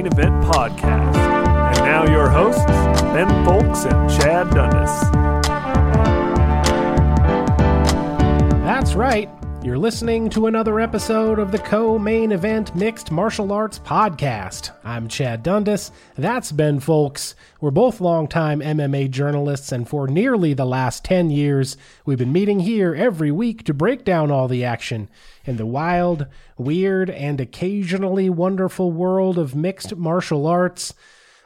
Co-Main Event Podcast. And now your hosts, Ben Fowlkes and Chad Dundas. That's right. You're listening to another episode of the Co Main Event Mixed Martial Arts Podcast. I'm Chad Dundas. That's Ben Fowlkes. We're both longtime MMA journalists, and for nearly the last 10 years, we've been meeting here every week to break down all the action in the wild, weird, and occasionally wonderful world of mixed martial arts.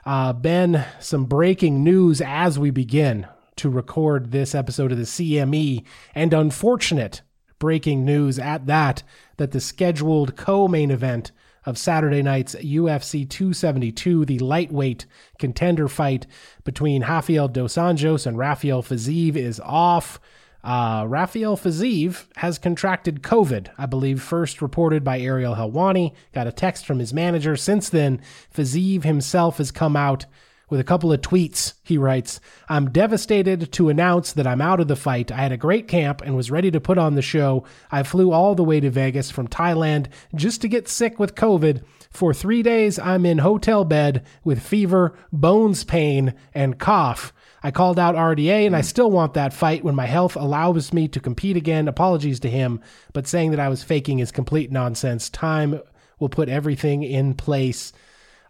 Uh, ben, some breaking news as we begin to record this episode of the CME, and unfortunate breaking news at that that the scheduled co-main event of Saturday night's UFC 272, the lightweight contender fight between Rafael Dos Anjos and Rafael Fiziev is off. Uh, Rafael Fiziev has contracted COVID, I believe, first reported by Ariel Helwani. Got a text from his manager. Since then, Fiziev himself has come out with a couple of tweets. He writes, I'm devastated to announce that I'm out of the fight. I had a great camp and was ready to put on the show. I flew all the way to Vegas from Thailand just to get sick with COVID. For three days, I'm in hotel bed with fever, bones pain, and cough. I called out RDA and I still want that fight when my health allows me to compete again. Apologies to him, but saying that I was faking is complete nonsense. Time will put everything in place.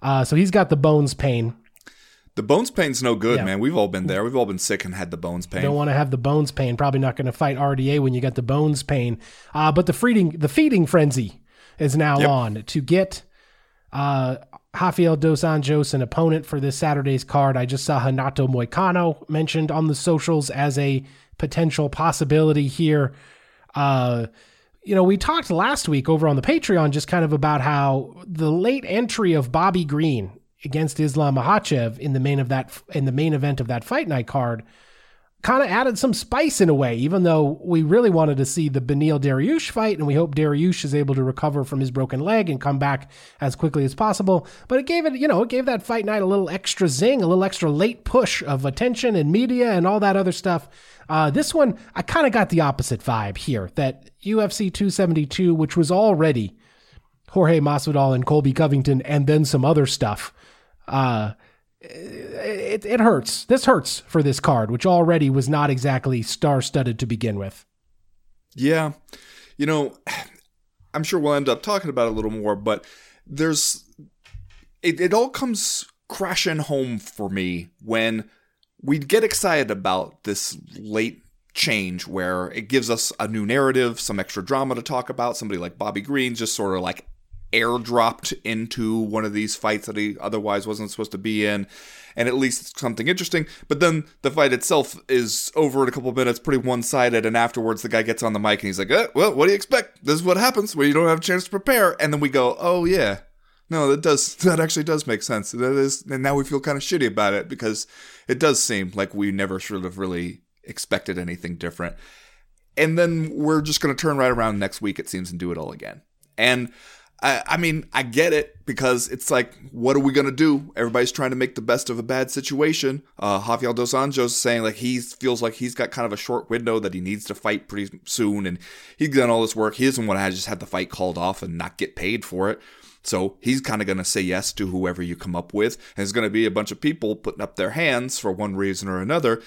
Uh, so he's got the bones pain. The bones pain's no good, Yeah. man. We've all been there. We've all been sick and had the bones pain. Don't want to have the bones pain. Probably not going to fight RDA when you got the bones pain. Uh, but the feeding the feeding frenzy is now Yep. on to get uh, Rafael Dos Anjos an opponent for this Saturday's card. I just saw Renato Moicano mentioned on the socials as a potential possibility here. Uh, you know, we talked last week over on the Patreon just kind of about how the late entry of Bobby Green against Islam Makhachev in the main of that in the main event of that fight night card kind of added some spice in a way, even though we really wanted to see the Beneil Dariush fight, and we hope Dariush is able to recover from his broken leg and come back as quickly as possible. But it gave it, you know, it gave that fight night a little extra zing, a little extra late push of attention and media and all that other stuff. Uh, this one, I kind of got the opposite vibe here that UFC 272, which was already Jorge Masvidal and Colby Covington, and then some other stuff. Uh, it, it hurts. This hurts for this card, which already was not exactly star studded to begin with. Yeah. You know, I'm sure we'll end up talking about it a little more, but there's it, it all comes crashing home for me when we get excited about this late change where it gives us a new narrative, some extra drama to talk about. Somebody like Bobby Green just sort of like airdropped into one of these fights that he otherwise wasn't supposed to be in, and at least something interesting. But then the fight itself is over in a couple minutes, pretty one sided, and afterwards the guy gets on the mic and he's like, eh, "Well, what do you expect? This is what happens when you don't have a chance to prepare." And then we go, "Oh yeah." No, that does that actually does make sense. That is, and now we feel kind of shitty about it because it does seem like we never should have really expected anything different. And then we're just going to turn right around next week, it seems, and do it all again. And I, I mean, I get it because it's like, what are we gonna do? Everybody's trying to make the best of a bad situation. Uh, Rafael dos Anjos saying like he feels like he's got kind of a short window that he needs to fight pretty soon, and he's done all this work. He doesn't want to just have the fight called off and not get paid for it. So he's kind of going to say yes to whoever you come up with. And there's going to be a bunch of people putting up their hands for one reason or another.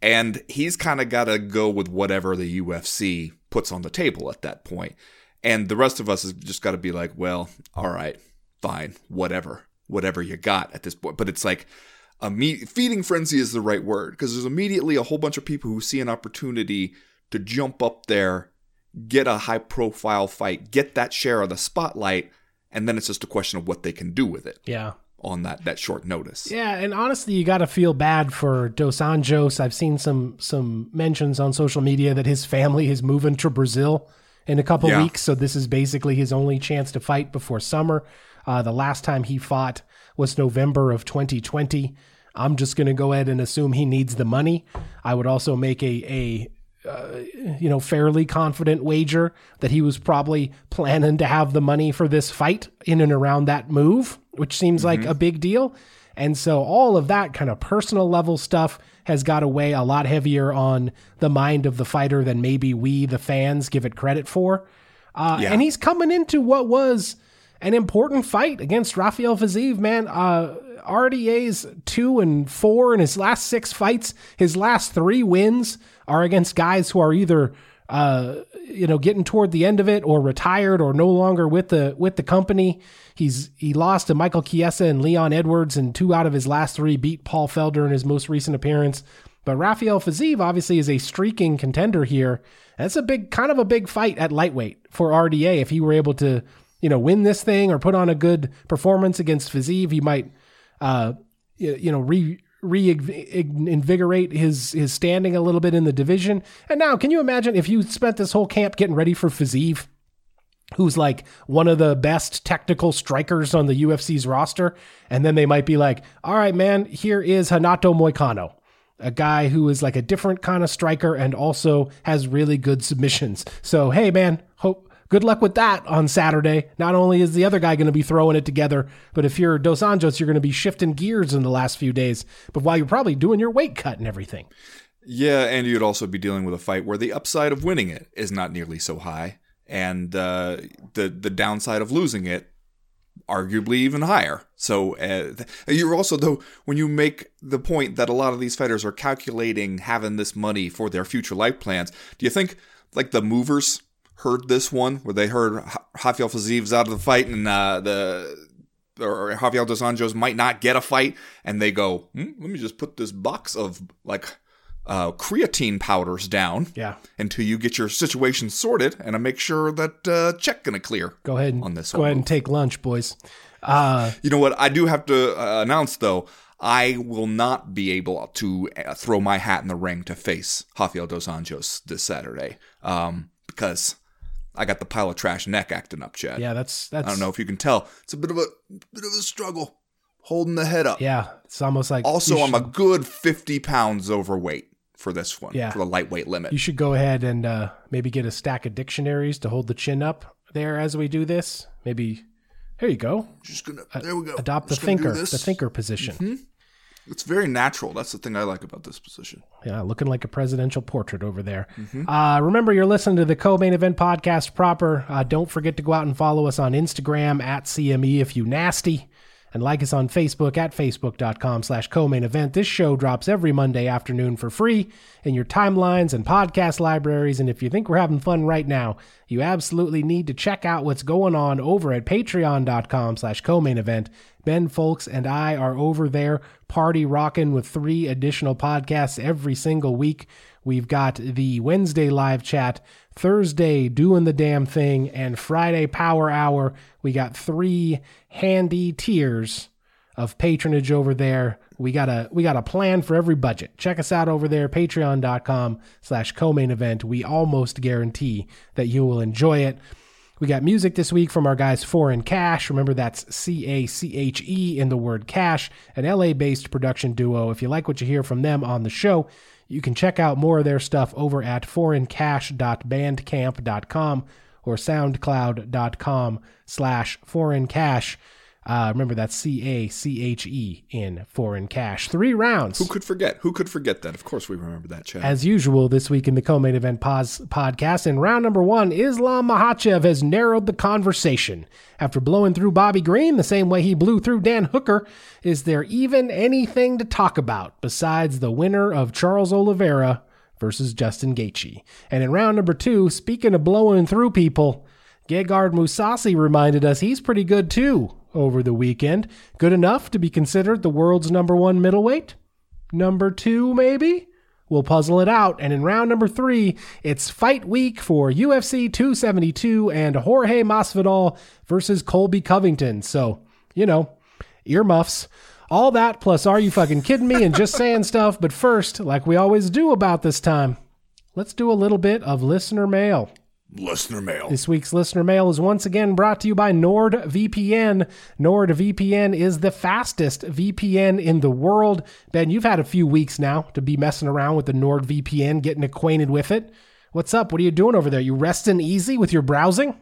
And he's kind of got to go with whatever the UFC puts on the table at that point. And the rest of us has just got to be like, well, all right, fine, whatever, whatever you got at this point. But it's like, a me- feeding frenzy is the right word because there's immediately a whole bunch of people who see an opportunity to jump up there, get a high profile fight, get that share of the spotlight, and then it's just a question of what they can do with it. Yeah. On that that short notice. Yeah, and honestly, you got to feel bad for Dos Anjos. I've seen some some mentions on social media that his family is moving to Brazil in a couple Yeah. weeks, so this is basically his only chance to fight before summer. Uh, the last time he fought was November of 2020. I'm just going to go ahead and assume he needs the money. I would also make a a you know, fairly confident wager that he was probably planning to have the money for this fight in and around that move, which seems like a big deal. And so all of that kind of personal level stuff has got to weigh a lot heavier on the mind of the fighter than maybe we, the fans, give it credit for. Uh, Yeah. And he's coming into what was an important fight against Rafael Fiziev, man. Uh, RDA's two and four in his last six fights. His last three wins are against guys who are either, uh, you know, getting toward the end of it or retired or no longer with the with the company. He's he lost to Michael Chiesa and Leon Edwards, and two out of his last three beat Paul Felder in his most recent appearance. But Rafael Fiziev obviously is a streaking contender here. That's a big, kind of a big fight at lightweight for RDA. If he were able to, you know, win this thing or put on a good performance against Fiziev, he might, uh, you know, re reinvigorate his his standing a little bit in the division. And now, can you imagine if you spent this whole camp getting ready for Fiziev? who's like one of the best technical strikers on the UFC's roster. And then they might be like, all right, man, here is Renato Moicano, a guy who is like a different kind of striker and also has really good submissions. So, hey, man, hope. Good luck with that on Saturday. Not only is the other guy going to be throwing it together, but if you're Dos Anjos, you're going to be shifting gears in the last few days. But while you're probably doing your weight cut and everything. Yeah, and you'd also be dealing with a fight where the upside of winning it is not nearly so high, and uh, the the downside of losing it, arguably even higher. So uh, you're also though when you make the point that a lot of these fighters are calculating having this money for their future life plans. Do you think like the movers heard this one where they heard Rafael Fiziev's out of the fight and uh, the or Rafael dos Anjos might not get a fight, and they go, hmm, "Let me just put this box of like uh, creatine powders down, Yeah. until you get your situation sorted, and I make sure that uh, check gonna clear." Go ahead and On this go whole ahead and take lunch, boys. Uh, You know what? I do have to uh, announce though. I will not be able to uh, throw my hat in the ring to face Rafael dos Anjos this Saturday, um, because I got the pile of trash neck acting up, Chad. yeah, that's that's. I don't know if you can tell. It's a bit of a bit of a struggle holding the head up. Yeah, it's almost like Also, I'm a good 50 pounds overweight for this one, Yeah. for the lightweight limit. You should go ahead and uh, maybe get a stack of dictionaries to hold the chin up there as we do this. Maybe here you go. Just gonna, there we go. Adopt the thinker, the thinker position. It's very natural. That's the thing I like about this position. Yeah, looking like a presidential portrait over there. Mm-hmm. Uh, remember, you're listening to the co-main event podcast proper. Uh, don't forget to go out and follow us on Instagram at CME if you nasty. And like us on Facebook at facebook.com slash co-main event. This show drops every Monday afternoon for free in your timelines and podcast libraries. And if you think we're having fun right now, you absolutely need to check out what's going on over at patreon.com slash co-main event. Ben Fowlkes and I are over there party rocking with three additional podcasts every single week. We've got the Wednesday live chat, Thursday doing the damn thing, and Friday power hour. We got three handy tiers of patronage over there. We got a we got a plan for every budget. Check us out over there, patreon.com slash co-main event. We almost guarantee that you will enjoy it. We got music this week from our guys Foreign Cache. Remember, that's C A C H E in the word cash, an LA based production duo. If you like what you hear from them on the show, you can check out more of their stuff over at foreigncache.bandcamp.com or soundcloud.com slash foreign cache. Uh, remember that's C A C H E in foreign cache. Three rounds. Who could forget? Who could forget that? Of course, we remember that, Chad. As usual, this week in the co-main event pos- podcast, in round number one, Islam Makhachev has narrowed the conversation after blowing through Bobby Green the same way he blew through Dan Hooker. Is there even anything to talk about besides the winner of Charles Oliveira versus Justin Gaethje? And in round number two, speaking of blowing through people, Gegard Mousasi reminded us he's pretty good too over the weekend. Good enough to be considered the world's number one middleweight? Number two, maybe? We'll puzzle it out. And in round number three, it's fight week for UFC 272 and Jorge Masvidal versus Colby Covington. So, you know, earmuffs. All that plus are you fucking kidding me and just saying stuff. But first, like we always do about this time, let's do a little bit of listener mail. Listener mail. This week's listener mail is once again brought to you by NordVPN. NordVPN is the fastest VPN in the world. Ben, you've had a few weeks now to be messing around with the NordVPN, getting acquainted with it. What's up? What are you doing over there? You resting easy with your browsing?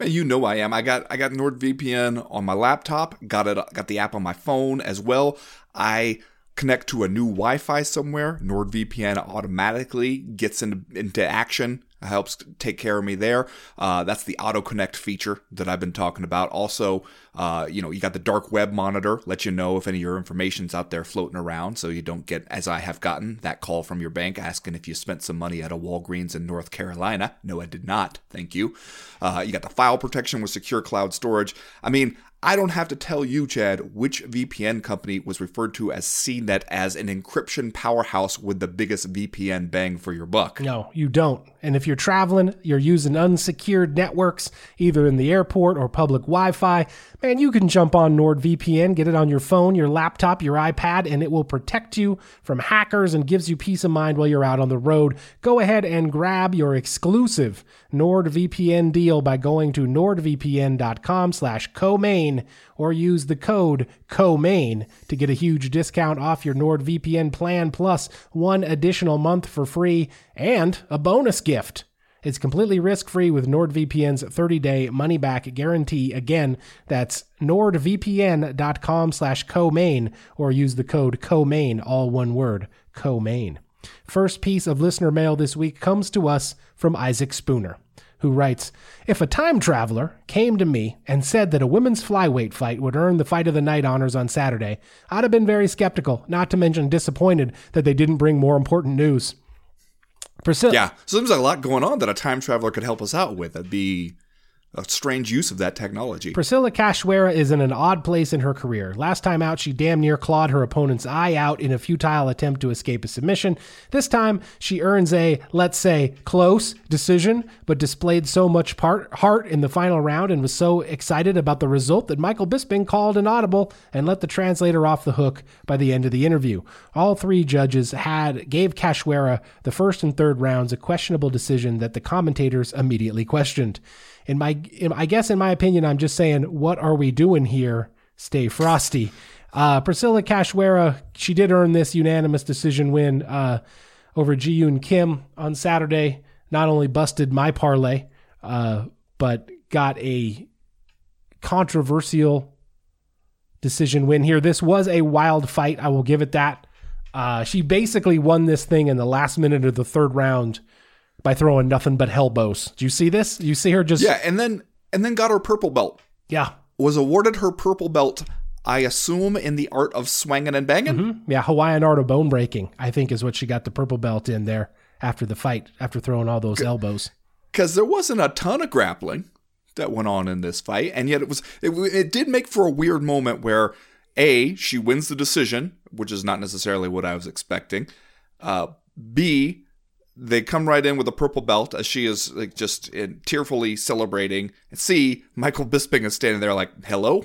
Man, you know I am. I got I got NordVPN on my laptop. Got it. Got the app on my phone as well. I connect to a new Wi-Fi somewhere. NordVPN automatically gets into into action helps take care of me there. Uh, that's the auto connect feature that I've been talking about. Also, uh, you know, you got the dark web monitor, let you know if any of your information's out there floating around, so you don't get, as I have gotten, that call from your bank asking if you spent some money at a Walgreens in North Carolina. No, I did not. Thank you. Uh, you got the file protection with secure cloud storage. I mean, I don't have to tell you, Chad, which VPN company was referred to as CNET as an encryption powerhouse with the biggest VPN bang for your buck. No, you don't. And if you're traveling, you're using unsecured networks, either in the airport or public Wi Fi, man, you can jump on NordVPN, get it on your phone, your laptop, your iPad, and it will protect you from hackers and gives you peace of mind while you're out on the road. Go ahead and grab your exclusive NordVPN deal by going to nordvpn.com slash co-main or use the code COMAIN to get a huge discount off your NordVPN plan plus one additional month for free and a bonus gift. It's completely risk-free with NordVPN's 30-day money-back guarantee. Again, that's nordvpn.com slash co-main or use the code COMAIN, all one word, COMAIN. First piece of listener mail this week comes to us from Isaac Spooner who writes If a time traveler came to me and said that a women's flyweight fight would earn the fight of the night honors on Saturday, I'd have been very skeptical, not to mention disappointed that they didn't bring more important news. Priscilla. Yeah, so there's a lot going on that a time traveler could help us out with. That'd be a strange use of that technology. Priscilla Cachoeira is in an odd place in her career. Last time out, she damn near clawed her opponent's eye out in a futile attempt to escape a submission. This time, she earns a, let's say, close decision, but displayed so much part, heart in the final round and was so excited about the result that Michael Bisping called an audible and let the translator off the hook by the end of the interview. All three judges had gave Cachoeira the first and third rounds a questionable decision that the commentators immediately questioned in my, in, I guess in my opinion, I'm just saying, what are we doing here? Stay frosty. Uh, Priscilla Cachoeira, she did earn this unanimous decision win uh, over Ji Yeon Kim on Saturday. Not only busted my parlay, uh, but got a controversial decision win here. This was a wild fight. I will give it that. Uh, she basically won this thing in the last minute of the third round by throwing nothing but elbows. Do you see this? You see her just Yeah, and then and then got her purple belt. Yeah. Was awarded her purple belt I assume in the art of swanging and banging. Mm-hmm. Yeah, Hawaiian art of bone breaking. I think is what she got the purple belt in there after the fight, after throwing all those elbows. Because there wasn't a ton of grappling that went on in this fight, and yet it was it, it did make for a weird moment where a she wins the decision, which is not necessarily what I was expecting. Uh, B they come right in with a purple belt as she is like just in, tearfully celebrating. And see, Michael Bisping is standing there like, "Hello,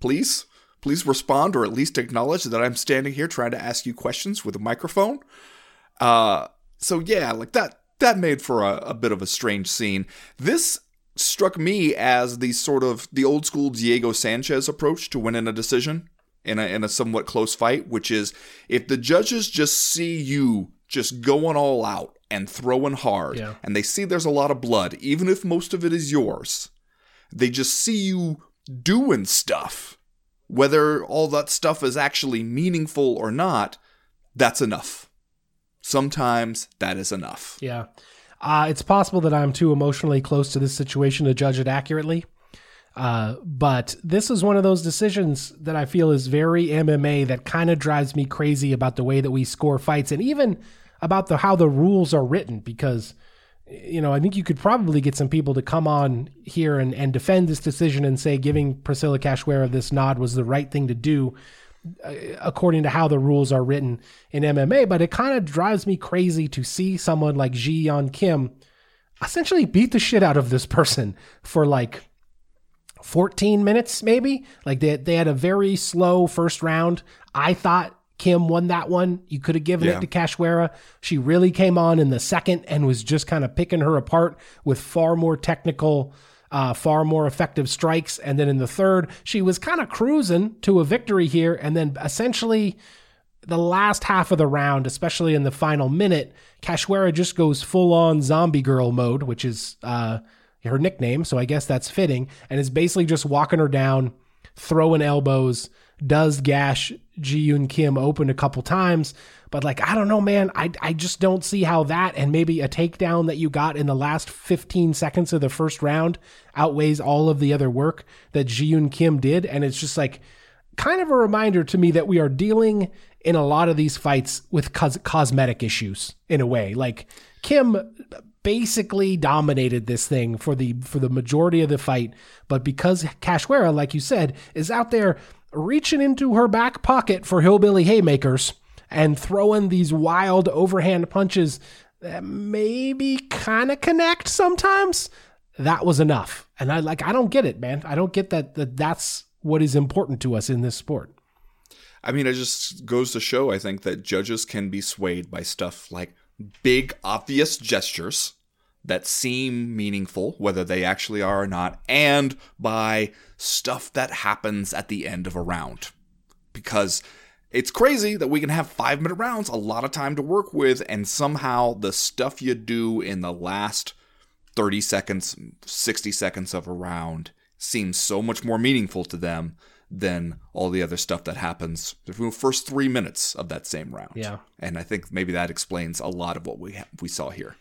please, please respond or at least acknowledge that I'm standing here trying to ask you questions with a microphone." Uh, so yeah, like that that made for a, a bit of a strange scene. This struck me as the sort of the old school Diego Sanchez approach to winning a decision in a in a somewhat close fight, which is if the judges just see you just going all out and throwing hard, Yeah. and they see there's a lot of blood, even if most of it is yours, they just see you doing stuff. Whether all that stuff is actually meaningful or not, that's enough. Sometimes that is enough. Yeah. Uh, it's possible that I'm too emotionally close to this situation to judge it accurately. Uh, but this is one of those decisions that I feel is very MMA that kind of drives me crazy about the way that we score fights and even about the how the rules are written because you know, I think you could probably get some people to come on here and, and defend this decision and say giving Priscilla Cachoeira this nod was the right thing to do uh, according to how the rules are written in MMA. But it kind of drives me crazy to see someone like Ji Yeon Kim essentially beat the shit out of this person for like 14 minutes, maybe. Like they, they had a very slow first round. I thought Kim won that one. You could have given yeah. it to Cachoeira. She really came on in the second and was just kind of picking her apart with far more technical, uh, far more effective strikes. And then in the third, she was kind of cruising to a victory here. And then essentially, the last half of the round, especially in the final minute, Cachoeira just goes full on zombie girl mode, which is uh, her nickname. So I guess that's fitting. And is basically just walking her down, throwing elbows does gash Ji Yeon Kim open a couple times. But like, I don't know, man. I, I just don't see how that and maybe a takedown that you got in the last 15 seconds of the first round outweighs all of the other work that Ji Yeon Kim did. And it's just like kind of a reminder to me that we are dealing in a lot of these fights with cos- cosmetic issues in a way. Like Kim basically dominated this thing for the for the majority of the fight, but because Cachoeira, like you said, is out there reaching into her back pocket for hillbilly haymakers and throwing these wild overhand punches that maybe kind of connect sometimes. That was enough. And I like I don't get it, man. I don't get that, that that's what is important to us in this sport. I mean, it just goes to show I think that judges can be swayed by stuff like big obvious gestures that seem meaningful, whether they actually are or not, and by stuff that happens at the end of a round. Because it's crazy that we can have five minute rounds, a lot of time to work with, and somehow the stuff you do in the last 30 seconds, 60 seconds of a round seems so much more meaningful to them than all the other stuff that happens the first three minutes of that same round. Yeah. And I think maybe that explains a lot of what we ha- we saw here.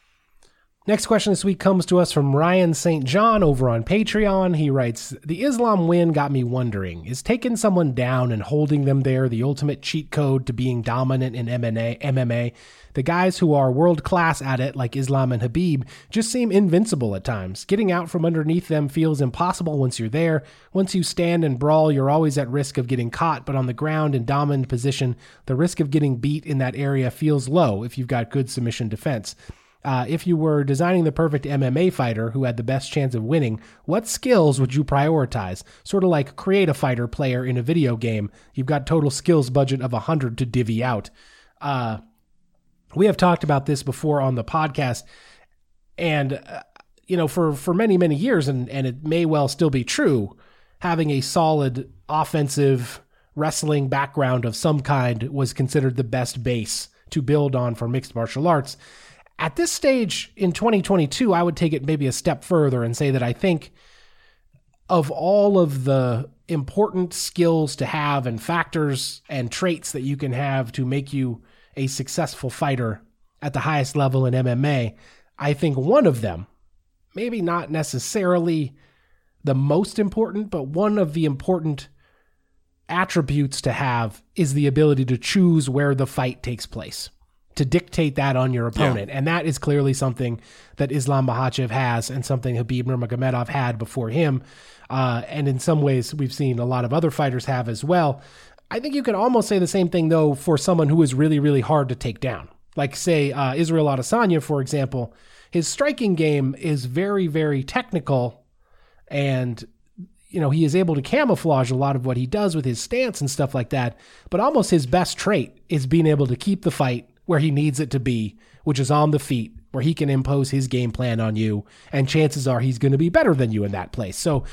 Next question this week comes to us from Ryan St. John over on Patreon. He writes The Islam win got me wondering is taking someone down and holding them there the ultimate cheat code to being dominant in MMA? The guys who are world class at it, like Islam and Khabib, just seem invincible at times. Getting out from underneath them feels impossible once you're there. Once you stand and brawl, you're always at risk of getting caught, but on the ground in dominant position, the risk of getting beat in that area feels low if you've got good submission defense. Uh, if you were designing the perfect MMA fighter who had the best chance of winning, what skills would you prioritize? Sort of like create a fighter player in a video game. You've got total skills budget of 100 to divvy out. Uh, we have talked about this before on the podcast, and uh, you know, for for many many years, and and it may well still be true. Having a solid offensive wrestling background of some kind was considered the best base to build on for mixed martial arts. At this stage in 2022, I would take it maybe a step further and say that I think of all of the important skills to have and factors and traits that you can have to make you a successful fighter at the highest level in MMA, I think one of them, maybe not necessarily the most important, but one of the important attributes to have is the ability to choose where the fight takes place to dictate that on your opponent. Yeah. And that is clearly something that Islam Makhachev has and something Khabib Nurmagomedov had before him. Uh, and in some ways, we've seen a lot of other fighters have as well. I think you could almost say the same thing, though, for someone who is really, really hard to take down. Like, say, uh, Israel Adesanya, for example. His striking game is very, very technical and you know, he is able to camouflage a lot of what he does with his stance and stuff like that. But almost his best trait is being able to keep the fight where he needs it to be, which is on the feet, where he can impose his game plan on you. And chances are he's going to be better than you in that place. So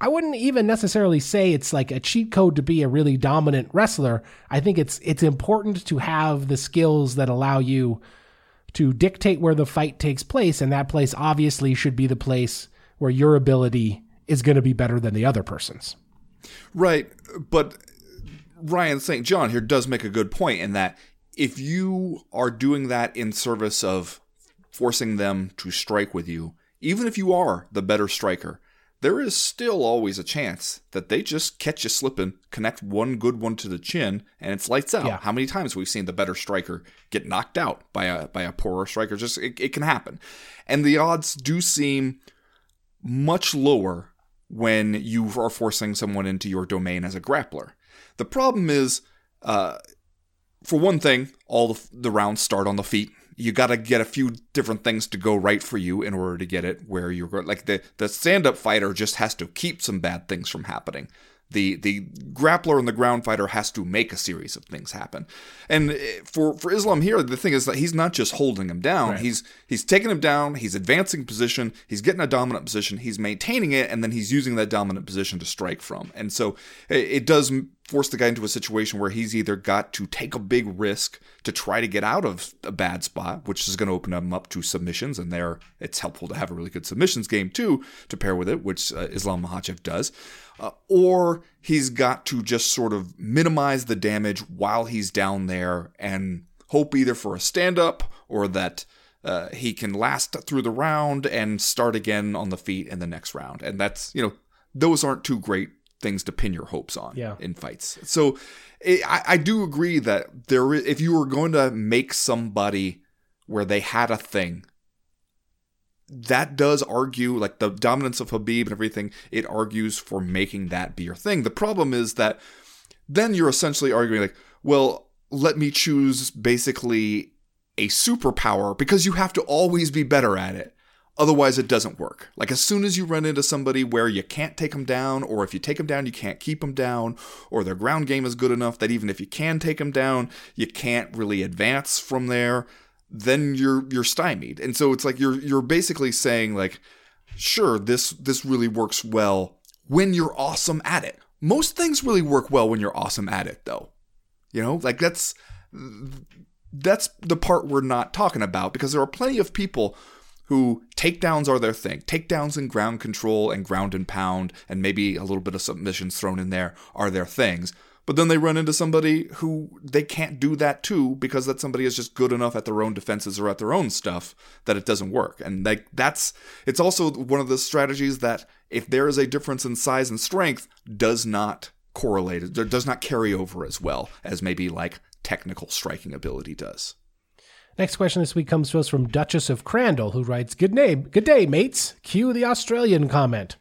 I wouldn't even necessarily say it's like a cheat code to be a really dominant wrestler. I think it's it's important to have the skills that allow you to dictate where the fight takes place, and that place obviously should be the place where your ability is going to be better than the other person's. Right, but Ryan St. John here does make a good point in that if you are doing that in service of forcing them to strike with you, even if you are the better striker, there is still always a chance that they just catch you slipping, connect one good one to the chin, and it's lights out. Yeah. How many times we've seen the better striker get knocked out by a by a poorer striker? Just it, it can happen, and the odds do seem much lower when you are forcing someone into your domain as a grappler. The problem is, uh, for one thing, all the, the rounds start on the feet. You got to get a few different things to go right for you in order to get it where you're going. Like the the stand up fighter just has to keep some bad things from happening. The the grappler and the ground fighter has to make a series of things happen. And eh, for for Islam here, the thing is that he's not just holding him down. Right. He's he's taking him down. He's advancing position. He's getting a dominant position. He's maintaining it, and then he's using that dominant position to strike from. And so it, it does force the guy into a situation where he's either got to take a big risk to try to get out of a bad spot, which is going to open him up to submissions, and there it's helpful to have a really good submissions game too to pair with it, which uh, Islam Makhachev does. Uh, or he's got to just sort of minimize the damage while he's down there and hope either for a stand up or that uh, he can last through the round and start again on the feet in the next round. And that's, you know, those aren't two great things to pin your hopes on Yeah. in fights. So it, I, I do agree that there, if you were going to make somebody where they had a thing, that does argue like the dominance of Khabib and everything. It argues for making that be your thing. The problem is that then you're essentially arguing like, well, let me choose basically a superpower because you have to always be better at it. Otherwise, it doesn't work. Like, as soon as you run into somebody where you can't take them down, or if you take them down, you can't keep them down, or their ground game is good enough that even if you can take them down, you can't really advance from there, then you're you're stymied. And so it's like you're you're basically saying like, sure, this this really works well when you're awesome at it. Most things really work well when you're awesome at it, though. You know, like that's that's the part we're not talking about because there are plenty of people who takedowns are their thing. Takedowns and ground control and ground and pound and maybe a little bit of submissions thrown in there are their things. But then they run into somebody who they can't do that too because that somebody is just good enough at their own defenses or at their own stuff that it doesn't work. And like that's it's also one of the strategies that if there is a difference in size and strength does not correlate it does not carry over as well as maybe like technical striking ability does. Next question this week comes to us from Duchess of Crandall, who writes, Good day, good day, mates. Cue the Australian comment.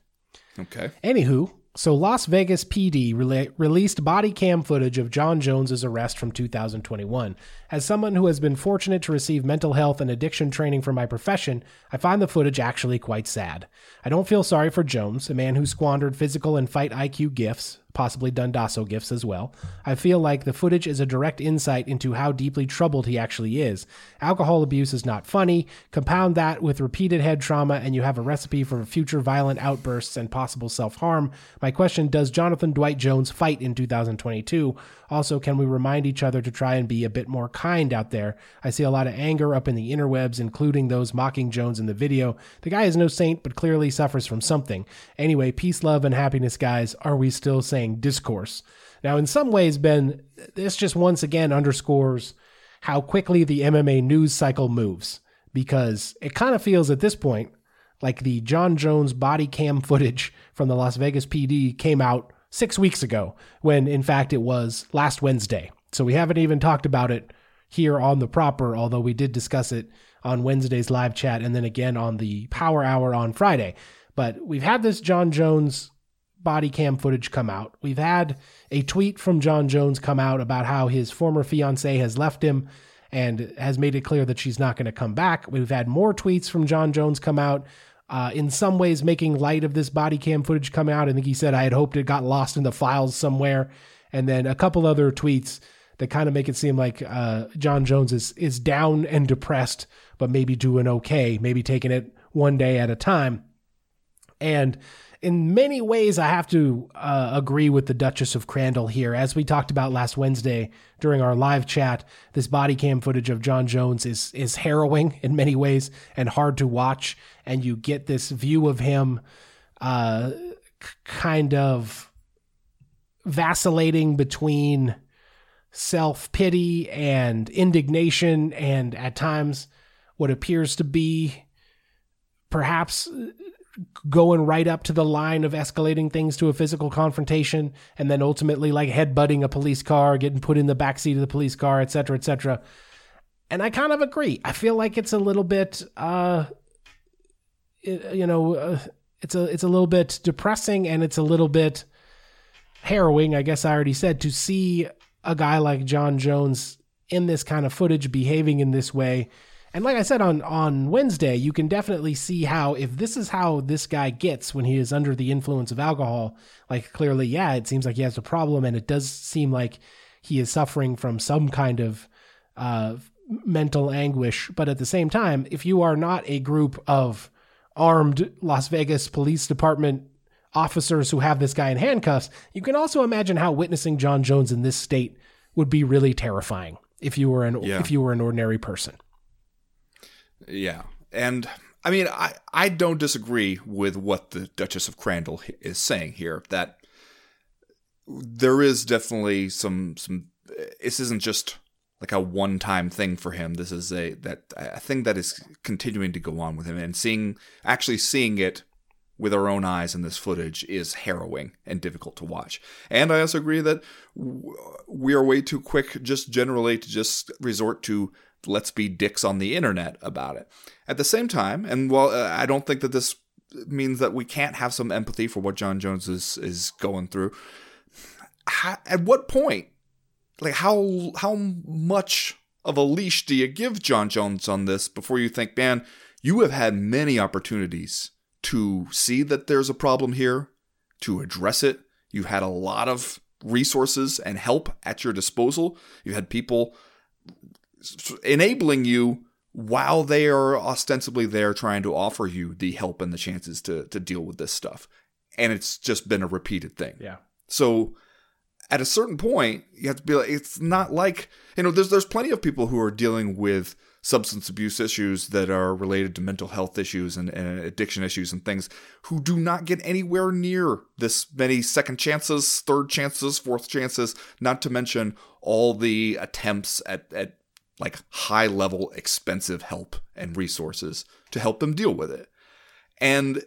Okay. Anywho, so Las Vegas PD released body cam footage of Jon Jones's arrest from 2021. As someone who has been fortunate to receive mental health and addiction training for my profession, I find the footage actually quite sad. I don't feel sorry for Jones, a man who squandered physical and fight IQ gifts, possibly Dundasso gifts as well. I feel like the footage is a direct insight into how deeply troubled he actually is. Alcohol abuse is not funny. Compound that with repeated head trauma, and you have a recipe for future violent outbursts and possible self harm. My question Does Jonathan Dwight Jones fight in 2022? Also, can we remind each other to try and be a bit more kind out there? I see a lot of anger up in the interwebs, including those mocking Jones in the video. The guy is no saint, but clearly suffers from something. Anyway, peace, love, and happiness, guys. Are we still saying discourse? Now, in some ways, Ben, this just once again underscores how quickly the MMA news cycle moves because it kind of feels at this point like the Jon Jones body cam footage from the Las Vegas PD came out six weeks ago, when in fact it was last Wednesday. So we haven't even talked about it here on the proper, although we did discuss it on Wednesday's live chat and then again on the Power Hour on Friday. But we've had this Jon Jones body cam footage come out. We've had a tweet from Jon Jones come out about how his former fiance has left him and has made it clear that she's not going to come back. We've had more tweets from Jon Jones come out. Uh, in some ways, making light of this body cam footage come out. I think he said, I had hoped it got lost in the files somewhere. And then a couple other tweets that kind of make it seem like uh, Jon Jones is, is down and depressed, but maybe doing okay, maybe taking it one day at a time. And in many ways, I have to uh, agree with the Duchess of Crandall here. As we talked about last Wednesday during our live chat, this body cam footage of Jon Jones is is harrowing in many ways and hard to watch. And you get this view of him, uh, kind of vacillating between self pity and indignation, and at times what appears to be perhaps going right up to the line of escalating things to a physical confrontation and then ultimately like headbutting a police car, getting put in the back seat of the police car, et cetera, et cetera. And I kind of agree. I feel like it's a little bit, uh, you know, uh, it's a it's a little bit depressing and it's a little bit harrowing. I guess I already said to see a guy like Jon Jones in this kind of footage behaving in this way and like I said on on Wednesday, you can definitely see how if this is how this guy gets when he is under the influence of alcohol, like clearly, yeah, it seems like he has a problem, and it does seem like he is suffering from some kind of uh, mental anguish. But at the same time, if you are not a group of armed Las Vegas Police Department officers who have this guy in handcuffs, you can also imagine how witnessing Jon Jones in this state would be really terrifying if you were an yeah. if you were an ordinary person. Yeah. And I mean, I, I don't disagree with what the Duchess of Crandall is saying here that there is definitely some some this isn't just like a one-time thing for him. This is a that a thing that is continuing to go on with him and seeing actually seeing it with our own eyes in this footage is harrowing and difficult to watch. And I also agree that we are way too quick just generally to just resort to let's be dicks on the internet about it. At the same time, and while uh, I don't think that this means that we can't have some empathy for what Jon Jones is is going through, at what point, like how how much of a leash do you give Jon Jones on this before you think, man, you have had many opportunities to see that there's a problem here, to address it. You've had a lot of resources and help at your disposal. You've had people enabling you while they are ostensibly there trying to offer you the help and the chances to to deal with this stuff. And it's just been a repeated thing. Yeah. So at a certain point, you have to be like, it's not like you know, there's there's plenty of people who are dealing with substance abuse issues that are related to mental health issues and, and, addiction issues and things who do not get anywhere near this many second chances, third chances, fourth chances, not to mention all the attempts at, at like high level expensive help and resources to help them deal with it. And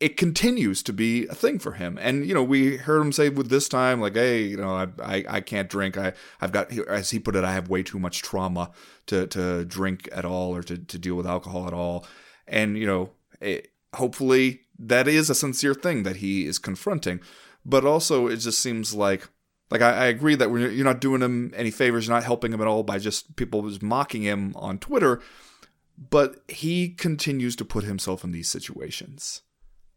it continues to be a thing for him. And you know, we heard him say with this time, like, "Hey, you know, I, I, I can't drink. I, I've got, as he put it, I have way too much trauma to, to drink at all or to, to deal with alcohol at all." And you know, it, hopefully, that is a sincere thing that he is confronting. But also, it just seems like like I, I agree that you're not doing him any favors, you're not helping him at all by just people just mocking him on Twitter. But he continues to put himself in these situations,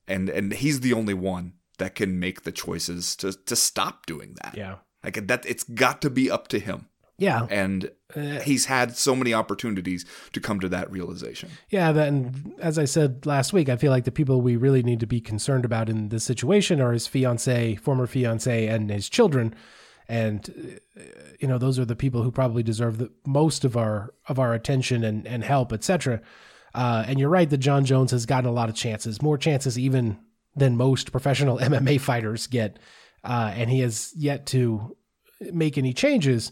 and and he's the only one that can make the choices to to stop doing that. Yeah, like that. It's got to be up to him. Yeah. And uh, he's had so many opportunities to come to that realization. Yeah. And as I said last week, I feel like the people we really need to be concerned about in this situation are his fiance, former fiance, and his children. And, uh, you know, those are the people who probably deserve the most of our, of our attention and, and help, etc. Uh, and you're right that Jon Jones has gotten a lot of chances, more chances even than most professional MMA fighters get. Uh, and he has yet to make any changes.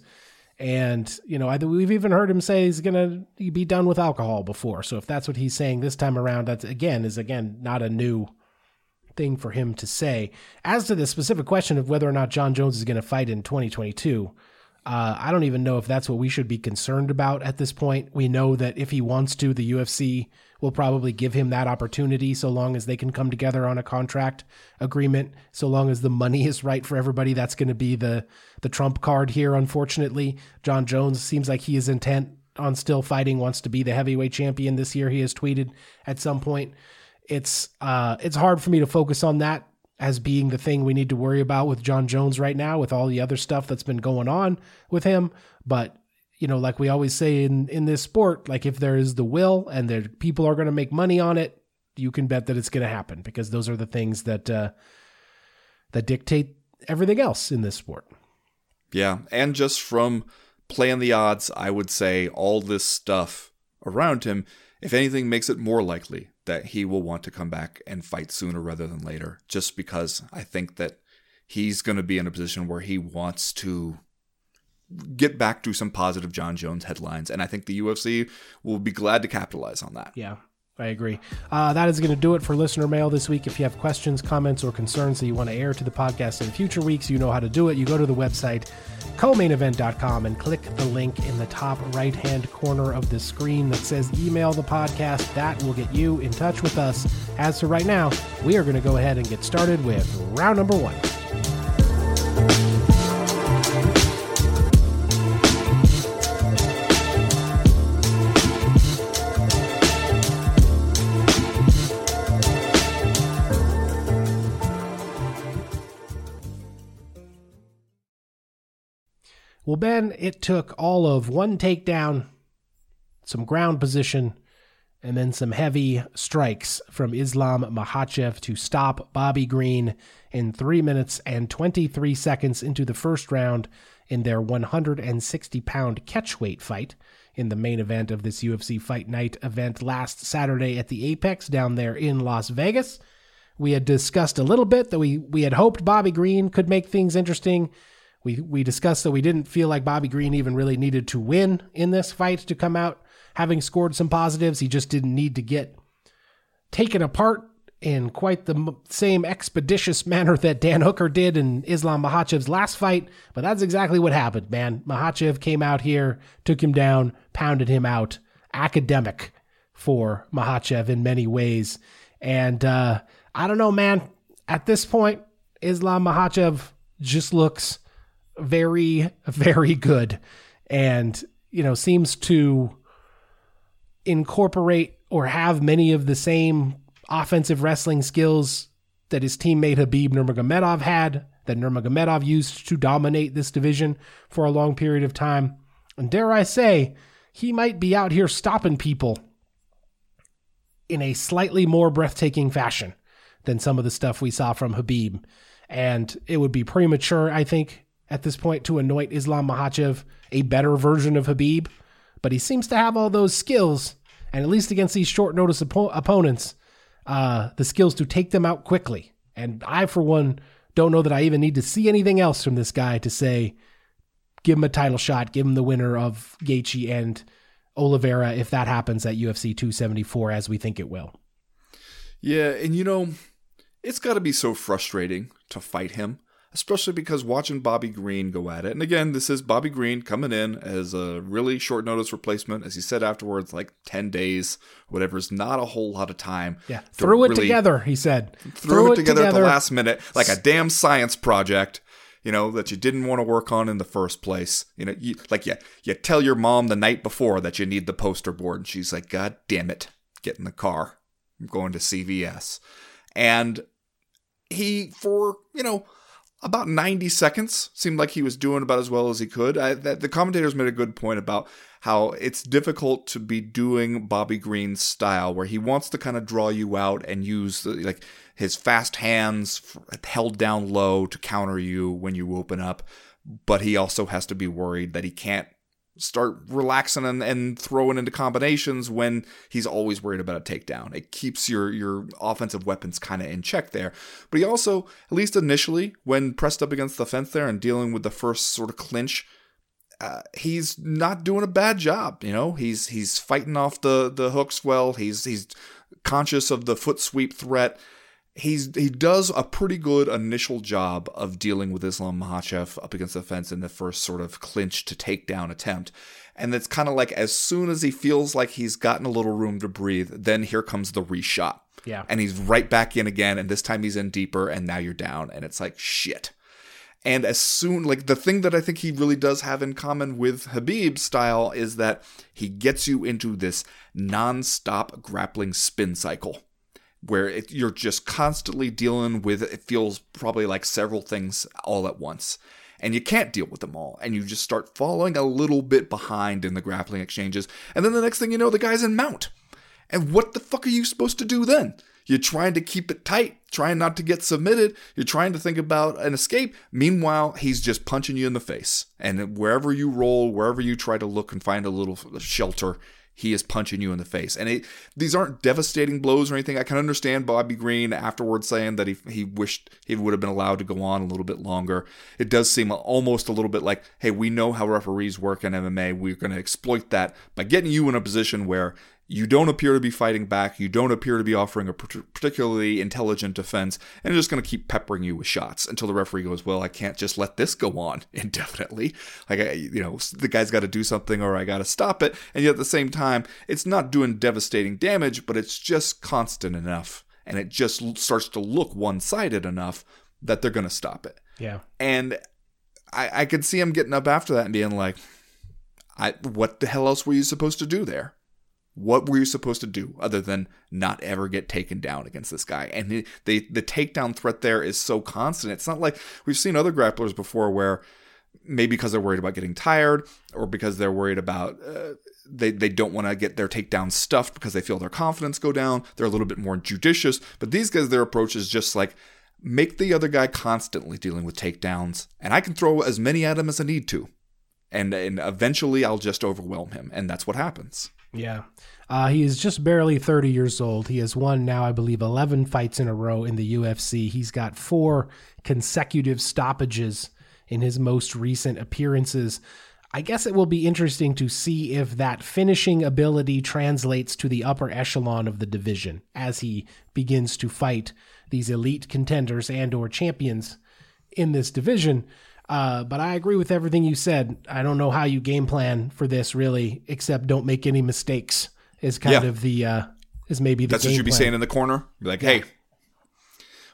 And, you know, I, we've even heard him say he's going to be done with alcohol before. So if that's what he's saying this time around, that's again, is again, not a new thing for him to say. As to the specific question of whether or not Jon Jones is going to fight in 2022, uh, I don't even know if that's what we should be concerned about at this point. We know that if he wants to, the UFC will probably give him that opportunity so long as they can come together on a contract agreement, so long as the money is right for everybody. That's going to be the the trump card here. Unfortunately, Jon Jones seems like he is intent on still fighting, wants to be the heavyweight champion this year. He has tweeted at some point. It's uh, it's hard for me to focus on that as being the thing we need to worry about with Jon Jones right now, with all the other stuff that's been going on with him. But you know, like we always say in in this sport, like if there is the will and there people are going to make money on it, you can bet that it's going to happen because those are the things that uh, that dictate everything else in this sport. Yeah, and just from playing the odds, I would say all this stuff around him, if anything, makes it more likely that he will want to come back and fight sooner rather than later. Just because I think that he's going to be in a position where he wants to get back to some positive Jon Jones headlines. And I think the UFC will be glad to capitalize on that. Yeah. I agree. Uh, that is going to do it for listener mail this week. If you have questions, comments, or concerns that you want to air to the podcast in future weeks, you know how to do it. You go to the website, comainevent.com, and click the link in the top right hand corner of the screen that says email the podcast. That will get you in touch with us. As for right now, we are going to go ahead and get started with round number one. Well, Ben, it took all of one takedown, some ground position, and then some heavy strikes from Islam Makhachev to stop Bobby Green in 3 minutes and 23 seconds into the first round in their 160 pound catchweight fight in the main event of this UFC Fight Night event last Saturday at the Apex down there in Las Vegas. We had discussed a little bit that we, we had hoped Bobby Green could make things interesting we we discussed that we didn't feel like Bobby Green even really needed to win in this fight to come out having scored some positives. He just didn't need to get taken apart in quite the same expeditious manner that Dan Hooker did in Islam Makhachev's last fight. But that's exactly what happened, man. Makhachev came out here, took him down, pounded him out. Academic for Makhachev in many ways. And uh, I don't know, man. At this point, Islam Makhachev just looks very, very good and, you know, seems to incorporate or have many of the same offensive wrestling skills that his teammate Khabib Nurmagomedov had, that Nurmagomedov used to dominate this division for a long period of time. And dare I say, he might be out here stopping people in a slightly more breathtaking fashion than some of the stuff we saw from Khabib. And it would be premature, I think, at this point to anoint Islam Makhachev a better version of Khabib, but he seems to have all those skills, and at least against these short notice op- opponents, uh, the skills to take them out quickly. And I, for one, don't know that I even need to see anything else from this guy to say, give him a title shot, give him the winner of Gaethje and Oliveira if that happens at UFC 274, as we think it will. Yeah, and you know, it's got to be so frustrating to fight him especially because watching Bobby Green go at it. And again, this is Bobby Green coming in as a really short notice replacement. As he said afterwards, like 10 days, whatever, is not a whole lot of time. Yeah. Threw it really, together, he said. Threw, it, together, together at the last minute, like a damn science project. You know that you didn't want to work on in the first place. You know, you, like you, you tell your mom the night before that you need the poster board, and she's like, "God damn it, get in the car. I'm going to CVS." And he, for you know, about 90 seconds. Seemed like he was doing about as well as he could. I, that, the commentators made a good point about how it's difficult to be doing Bobby Green's style, where he wants to kind of draw you out and use the, like his fast hands held down low to counter you when you open up. But he also has to be worried that he can't start relaxing and, and throwing into combinations when he's always worried about a takedown. It keeps your your offensive weapons kind of in check there. But he also, at least initially, when pressed up against the fence there and dealing with the first sort of clinch, uh, he's not doing a bad job. You know, he's he's fighting off the the hooks well. He's he's conscious of the foot sweep threat he's he does a pretty good initial job of dealing with Islam Makhachev up against the fence in the first sort of clinch to takedown attempt. And it's kind of like as soon as he feels like he's gotten a little room to breathe, then here comes the reshot. Yeah. And he's right back in again, and this time he's in deeper, and now you're down, and it's like shit. And as soon, like the thing that I think he really does have in common with Khabib's style is that he gets you into this non-stop grappling spin cycle where it, you're just constantly dealing with it feels probably like several things all at once. And you can't deal with them all. And you just start falling a little bit behind in the grappling exchanges. And then the next thing you know the guy's in mount. And what the fuck are you supposed to do then? You're trying to keep it tight trying not to get submitted. You're trying to think about an escape. Meanwhile he's just punching you in the face. And wherever you roll wherever you try to look and find a little shelter he is punching you in the face. And it, these aren't devastating blows or anything. I can understand Bobby Green afterwards saying that he, he wished he would have been allowed to go on a little bit longer. It does seem almost a little bit like, hey, we know how referees work in MMA. We're going to exploit that by getting you in a position where you don't appear to be fighting back. You don't appear to be offering a particularly intelligent defense, and they're just going to keep peppering you with shots until the referee goes, "Well, I can't just let this go on indefinitely. Like, I, you know, the guy's got to do something, or I got to stop it." And yet, at the same time, it's not doing devastating damage, but it's just constant enough, and it just starts to look one-sided enough that they're going to stop it. Yeah. And I, I could see him getting up after that and being like, "I, what the hell else were you supposed to do there?" What were you supposed to do other than not ever get taken down against this guy? And the, the, the takedown threat there is so constant. It's not like we've seen other grapplers before where maybe because they're worried about getting tired or because they're worried about uh, they, they don't want to get their takedown stuffed because they feel their confidence go down. They're a little bit more judicious. But these guys, their approach is just like make the other guy constantly dealing with takedowns, and I can throw as many at him as I need to. And, and eventually I'll just overwhelm him. And that's what happens. Yeah. Uh, he is just barely 30 years old. He has won now, I believe, 11 fights in a row in the UFC. He's got four consecutive stoppages in his most recent appearances. I guess it will be interesting to see if that finishing ability translates to the upper echelon of the division as he begins to fight these elite contenders and or champions in this division. Uh, but I agree with everything you said. I don't know how you game plan for this really, except don't make any mistakes. Is kind yeah. of the uh, is maybe the that's what you'd be saying in the corner. Be like, yeah. hey,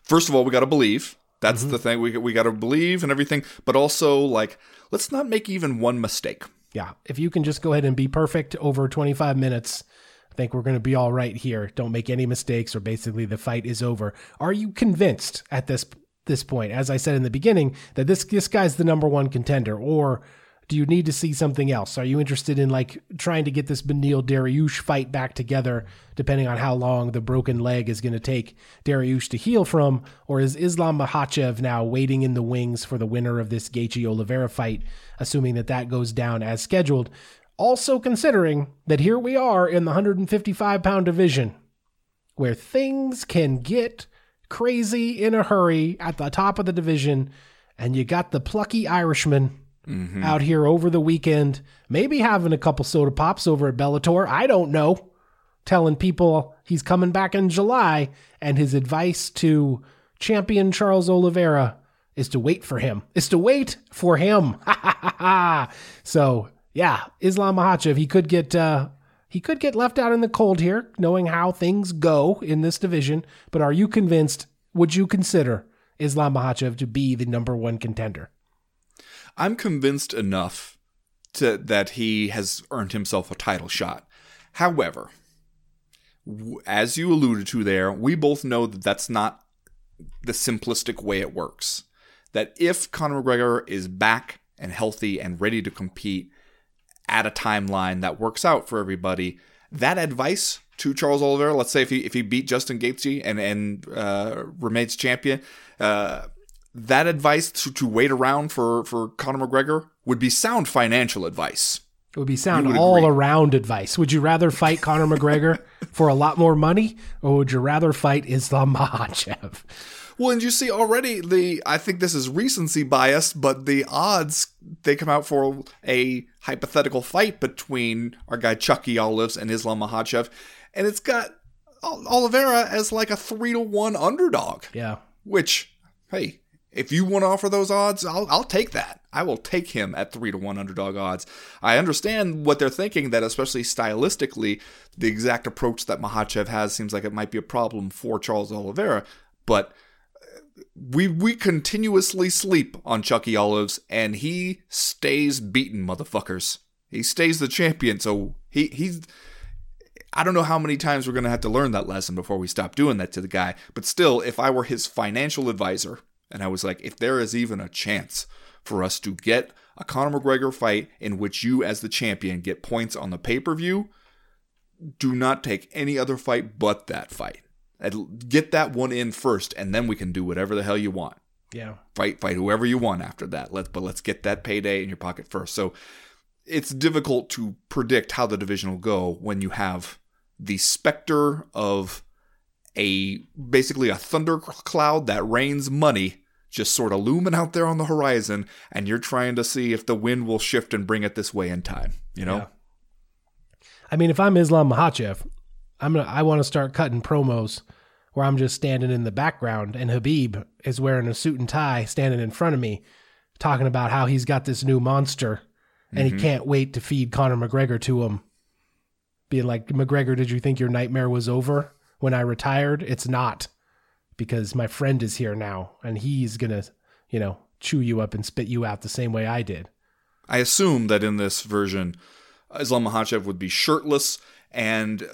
first of all, we got to believe. That's mm-hmm. the thing. We we got to believe and everything, but also like let's not make even one mistake. Yeah, if you can just go ahead and be perfect over 25 minutes, I think we're going to be all right here. Don't make any mistakes, or basically the fight is over. Are you convinced at this this point, as I said in the beginning, that this this guy's the number one contender, or do you need to see something else? Are you interested in like trying to get this Beneil Dariush fight back together, depending on how long the broken leg is going to take Dariush to heal from, or is Islam Makhachev now waiting in the wings for the winner of this Gaethje Oliveira fight, assuming that that goes down as scheduled? Also considering that here we are in the 155 pound division, where things can get crazy in a hurry at the top of the division, and you got the plucky Irishman mm-hmm. out here over the weekend, maybe having a couple soda pops over at Bellator. I don't know. Telling people he's coming back in July, and his advice to champion Charles Oliveira is to wait for him. Is to wait for him. so yeah, Islam Makhachev, he could get uh, he could get left out in the cold here, knowing how things go in this division. But are you convinced? Would you consider Islam Makhachev to be the number one contender? I'm convinced enough to, that he has earned himself a title shot. However, as you alluded to there, we both know that that's not the simplistic way it works. That if Conor McGregor is back and healthy and ready to compete, at a timeline that works out for everybody. That advice to Charles Oliveira, let's say if he if he beat Justin Gaethje and and uh, remains champion, uh, that advice to, to wait around for for Conor McGregor would be sound financial advice. It would be sound would all agree. around advice. Would you rather fight Conor McGregor for a lot more money, or would you rather fight Islam Makhachev? Well, and you see already the I think this is recency bias, but the odds they come out for a hypothetical fight between our guy Chucky Olives and Islam Makhachev, and it's got Oliveira as like a three to one underdog. Yeah. Which, hey, if you want to offer those odds, I'll, I'll take that. I will take him at three to one underdog odds. I understand what they're thinking that, especially stylistically, the exact approach that Makhachev has seems like it might be a problem for Charles Oliveira. But we we continuously sleep on Chucky Olives, and he stays beaten, motherfuckers. He stays the champion, so he he's. I don't know how many times we're gonna have to learn that lesson before we stop doing that to the guy. But still, if I were his financial advisor, and I was like, if there is even a chance for us to get a Conor McGregor fight in which you, as the champion, get points on the pay per view, do not take any other fight but that fight. Get that one in first, and then we can do whatever the hell you want. Yeah. Fight, fight whoever you want after that. Let's, but let's get that payday in your pocket first. So it's difficult to predict how the division will go when you have the specter of a basically a thunder cloud that rains money just sort of looming out there on the horizon and you're trying to see if the wind will shift and bring it this way in time you know Yeah. I mean, if I'm Islam Makhachev, I'm gonna I want to start cutting promos where I'm just standing in the background and Khabib is wearing a suit and tie standing in front of me talking about how he's got this new monster and he mm-hmm. can't wait to feed Conor McGregor to him. Being like, McGregor, did you think your nightmare was over when I retired? It's not because my friend is here now and he's gonna, you know, chew you up and spit you out the same way I did. I assume that in this version, Islam Makhachev would be shirtless and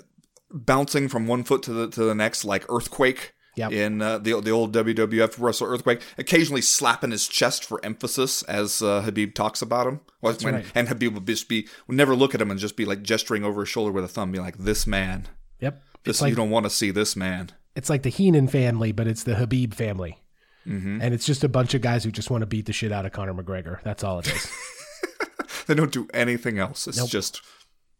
bouncing from one foot to the to the next like earthquake. Yep. In uh, the the old WWF wrestler earthquake, occasionally slapping his chest for emphasis as uh, Khabib talks about him. Well, when- right. And Khabib would just be would never look at him and just be like gesturing over his shoulder with a thumb, be like, "This man, Yep. this like you don't want to see this man." it's like the Heenan family, but it's the Khabib family. Mm-hmm. And it's just a bunch of guys who just want to beat the shit out of Conor McGregor. That's all it is. They don't do anything else. It's Nope. just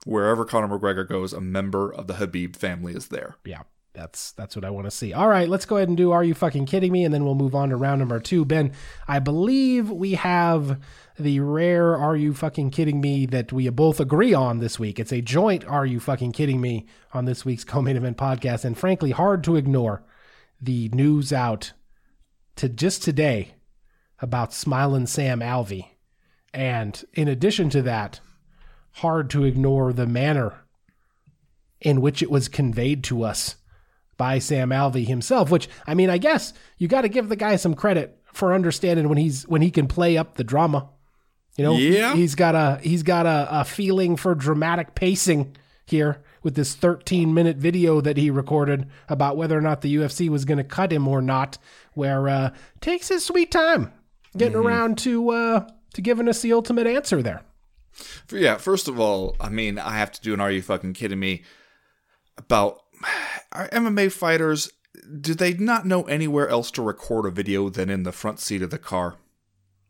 wherever Conor McGregor goes, a member of the Khabib family is there. yeah, that's that's what I want to see. All right, let's go ahead and do Are You Fucking Kidding Me? And then we'll move on to round number two. Ben, I believe we have the rare Are You Fucking Kidding Me that we both agree on this week. It's a joint Are You Fucking Kidding Me on this week's co main event podcast. And frankly, hard to ignore the news out to just today about Smiling Sam Alvey. And in addition to that, hard to ignore the manner in which it was conveyed to us by Sam Alvey himself, which I mean, I guess you got to give the guy some credit for understanding when he's when he can play up the drama. You know, Yeah. he's got a he's got a, a feeling for dramatic pacing here with this 13 minute video that he recorded about whether or not the UFC was going to cut him or not, where uh, takes his sweet time getting around to uh, to giving us the ultimate answer there. Yeah, first of all, I mean, I have to do an Are You Fucking Kidding Me about our MMA fighters. Do they not know anywhere else to record a video than in the front seat of the car?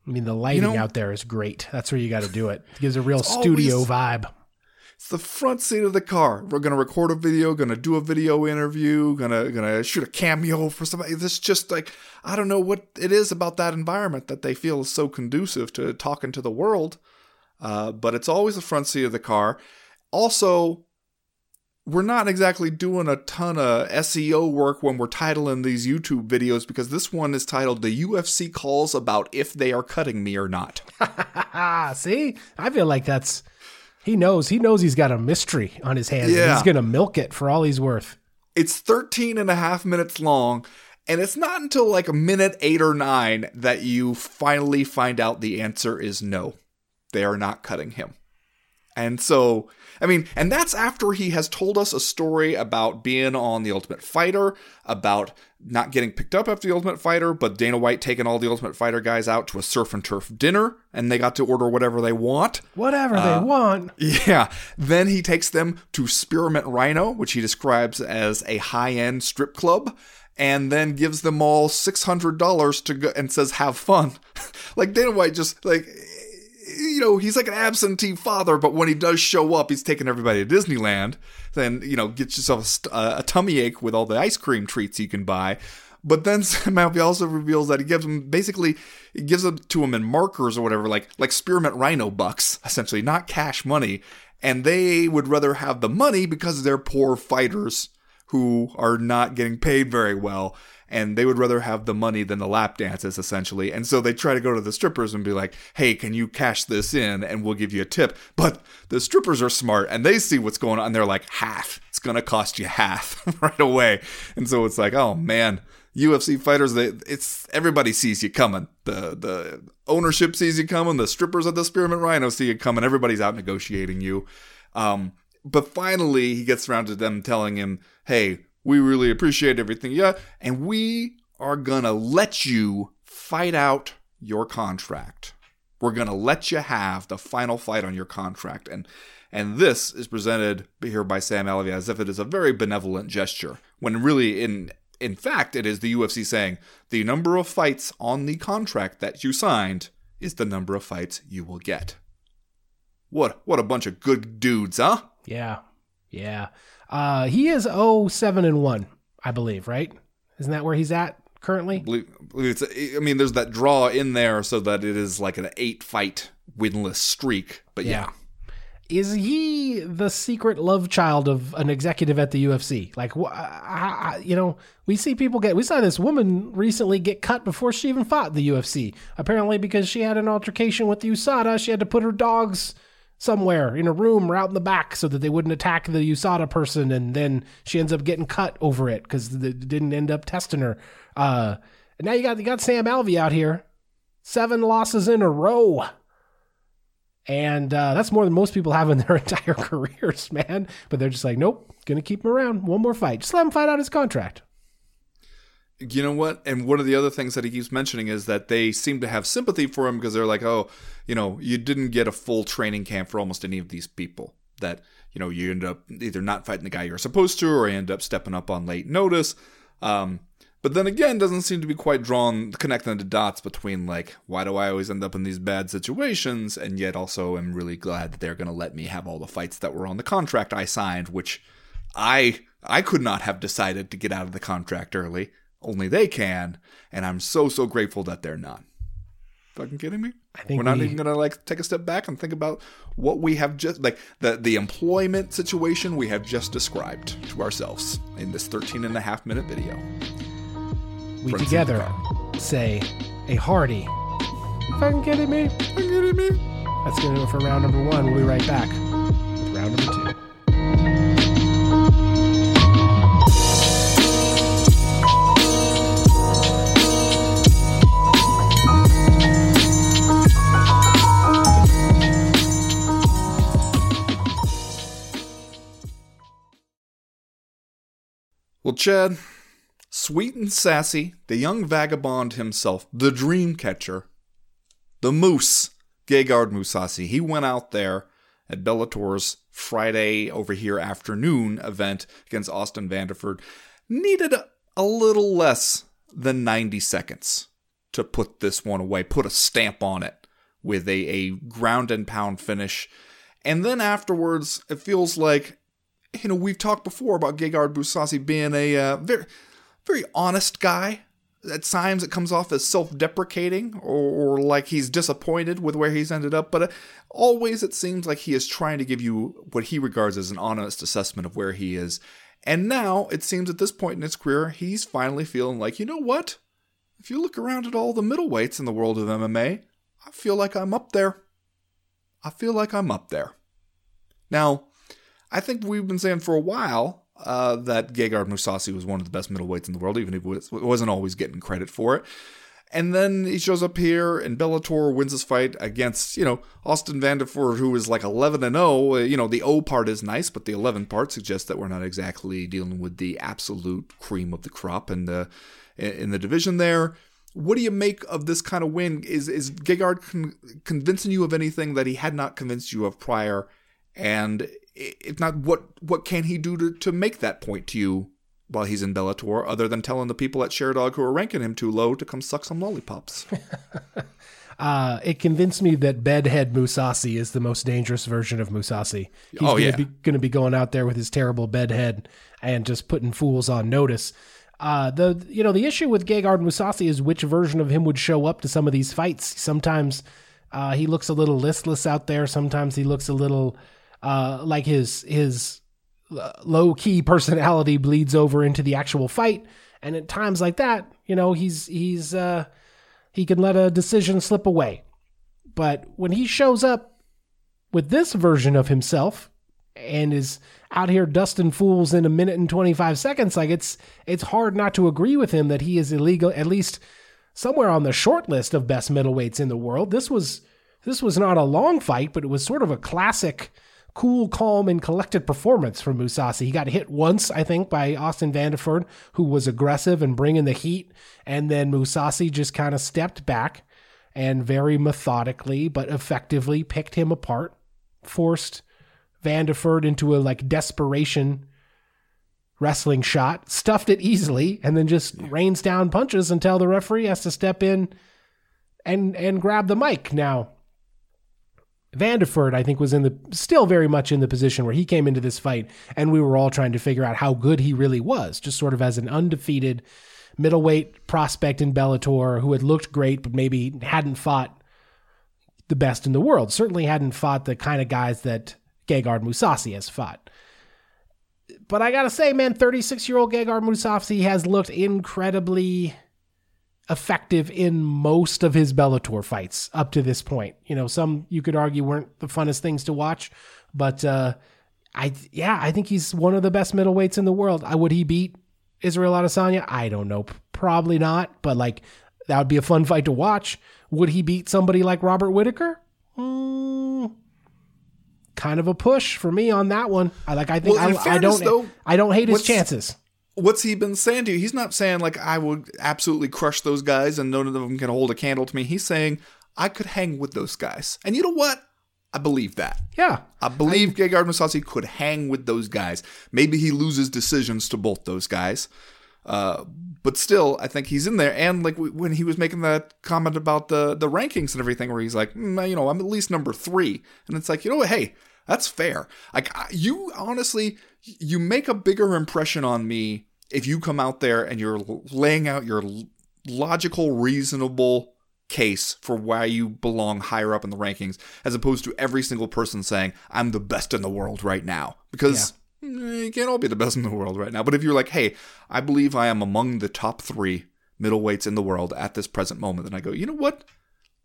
I mean, the lighting know- out there is great. That's where you got to do it. It gives a real studio always- vibe. It's the front seat of the car. We're gonna record a video, gonna do a video interview, gonna gonna shoot a cameo for somebody. This just like I don't know what it is about that environment that they feel is so conducive to talking to the world. Uh, but it's always the front seat of the car. Also, we're not exactly doing a ton of SEO work when we're titling these YouTube videos because this one is titled "The UFC Calls About If They Are Cutting Me or Not." See, I feel like that's he knows. He knows he's got a mystery on his hands. and Yeah. He's gonna milk it for all he's worth. It's 13 and a half minutes long, and it's not until like a minute eight or nine that you finally find out the answer is no. They are not cutting him. And so, I mean, and that's after he has told us a story about being on The Ultimate Fighter, about not getting picked up after The Ultimate Fighter, but Dana White taking all the Ultimate Fighter guys out to a surf and turf dinner, and they got to order whatever they want. Whatever Uh, they want. Yeah. Then he takes them to Spearmint Rhino, which he describes as a high end strip club, and then gives them all $600 to go and says, have fun. like Dana White just, like, you know, he's like an absentee father, but when he does show up, he's taking everybody to Disneyland. Then, you know, get yourself a, uh, a tummy ache with all the ice cream treats you can buy. But then Alvey also reveals that he gives them basically he gives them to him in markers or whatever, like like spearmint rhino bucks, essentially, not cash money. And they would rather have the money because they're poor fighters who are not getting paid very well. And they would rather have the money than the lap dances, essentially. And so they try to go to the strippers and be like, hey, can you cash this in and we'll give you a tip? But the strippers are smart and they see what's going on. They're like, half. It's going to cost you half right away. And so it's like, oh man, UFC fighters, they, it's everybody sees you coming. The the ownership sees you coming. The strippers at the Spearmint Rhino see you coming. Everybody's out negotiating you. Um, but finally, he gets around to them telling him, "Hey, we really appreciate everything, yeah, and we are gonna let you fight out your contract. We're gonna let you have the final fight on your contract." And and this is presented here by Sam Alvey as if it is a very benevolent gesture, when really in in fact, it is the UFC saying the number of fights on the contract that you signed is the number of fights you will get. What what a bunch of good dudes, huh? Yeah. Yeah. Uh, he is 0 7 and 1, I believe, right? Isn't that where he's at currently? believe it's, I mean, there's that draw in there so that it is like an eight fight winless streak. But yeah. Is he the secret love child of an executive at the UFC? Like, wh- I- I- you know, we see people get. We saw this woman recently get cut before she even fought the UFC. Apparently, because she had an altercation with the USADA, she had to put her dogs somewhere in a room or out in the back so that they wouldn't attack the USADA person, and then she ends up getting cut over it because they didn't end up testing her. Uh, and now you got you got Sam Alvey out here, seven losses in a row. And uh, that's more than most people have in their entire careers, man. But they're just like, nope, gonna keep him around. One more fight. Just let him fight out his contract. You know what? And one of the other things that he keeps mentioning is that they seem to have sympathy for him because they're like, oh, you know, you didn't get a full training camp for almost any of these people. That, you know, you end up either not fighting the guy you're supposed to or you end up stepping up on late notice. Um, but then again, doesn't seem to be quite drawn, connecting the dots between, like, why do I always end up in these bad situations? And yet also am really glad that they're going to let me have all the fights that were on the contract I signed, which I I could not have decided to get out of the contract early. Only they can, and I'm so so grateful that they're not. Fucking kidding me? I think We're not we- even gonna like take a step back and think about what we have just like the the employment situation we have just described to ourselves in this 13 and a half minute video. We Friends together say a hearty. Fucking kidding me? Fucking kidding me? That's gonna do it for round number one. We'll be right back with round number two. Well, Chad, sweet and sassy, the young vagabond himself, the dream catcher, the moose, Gegard Mousasi, he went out there at Bellator's Friday over here afternoon event against Austin Vanderford, needed a, a little less than 90 seconds to put this one away, put a stamp on it with a, a ground and pound finish. And then afterwards, it feels like you know, we've talked before about Gegard Mousasi being a uh, very, very honest guy. At times, it comes off as self-deprecating or, or like he's disappointed with where he's ended up. But uh, always, it seems like he is trying to give you what he regards as an honest assessment of where he is. And now, it seems at this point in his career, he's finally feeling like, you know what? If you look around at all the middleweights in the world of MMA, I feel like I'm up there. I feel like I'm up there. Now, I think we've been saying for a while uh, that Gegard Mousasi was one of the best middleweights in the world, even if it wasn't always getting credit for it. And then he shows up here and Bellator wins his fight against, you know, Austin Vanderford, who is like 11 and 0. You know, the O part is nice, but the 11 part suggests that we're not exactly dealing with the absolute cream of the crop in the in the division there. What do you make of this kind of win? Is is Gegard con- convincing you of anything that he had not convinced you of prior? And if not, what what can he do to, to make that point to you while he's in Bellator, other than telling the people at Sherdog who are ranking him too low to come suck some lollipops? Uh, it convinced me that Bedhead Mousasi is the most dangerous version of Mousasi. He's Oh, gonna yeah. be going to be going out there with his terrible bedhead and just putting fools on notice. Uh, the you know the issue with Gegard Mousasi is which version of him would show up to some of these fights. Sometimes uh, he looks a little listless out there. Sometimes he looks a little uh, like his his low key personality bleeds over into the actual fight. And at times like that, you know, he's he's uh, he can let a decision slip away. But when he shows up with this version of himself and is out here dusting fools in a minute and 25 seconds, like it's it's hard not to agree with him that he is illegal at least somewhere on the short list of best middleweights in the world. This was this was not a long fight, but it was sort of a classic cool, calm, and collected performance from Mousasi. He got hit once, I think, by Austin Vanderford, who was aggressive and bringing the heat, and then Mousasi just kind of stepped back and very methodically but effectively picked him apart, forced Vanderford into a like desperation wrestling shot, stuffed it easily, and then just rains down punches until the referee has to step in and and grab the mic. Now, Vanderford, I think, was in the still very much in the position where he came into this fight, and we were all trying to figure out how good he really was, just sort of as an undefeated middleweight prospect in Bellator who had looked great, but maybe hadn't fought the best in the world. Certainly hadn't fought the kind of guys that Gegard Mousasi has fought. But I gotta say, man, 36 year old Gegard Mousasi has looked incredibly effective in most of his Bellator fights up to this point. You know, some you could argue weren't the funnest things to watch, but uh, I yeah, I think he's one of the best middleweights in the world. I would he beat Israel Adesanya? I don't know, probably not, but like that would be a fun fight to watch. Would he beat somebody like Robert Whitaker? Mm, kind of a push for me on that one. I like. I think Well, I, I don't. though, I don't hate his chances. What's he been saying to you? He's not saying like I would absolutely crush those guys and none of them can hold a candle to me. He's saying I could hang with those guys. And you know what? I believe that. Yeah, I believe Gegard Mousasi could hang with those guys. Maybe he loses decisions to both those guys. Uh, but still, I think he's in there. And like when he was making that comment about the the rankings and everything, where he's like, mm, you know, I'm at least number three, and it's like, you know what? Hey, that's fair. Like you, honestly, you make a bigger impression on me if you come out there and you're laying out your logical, reasonable case for why you belong higher up in the rankings, as opposed to every single person saying, I'm the best in the world right now. Because eh, you can't all be the best in the world right now. But if you're like, hey, I believe I am among the top three middleweights in the world at this present moment, then I go, you know what?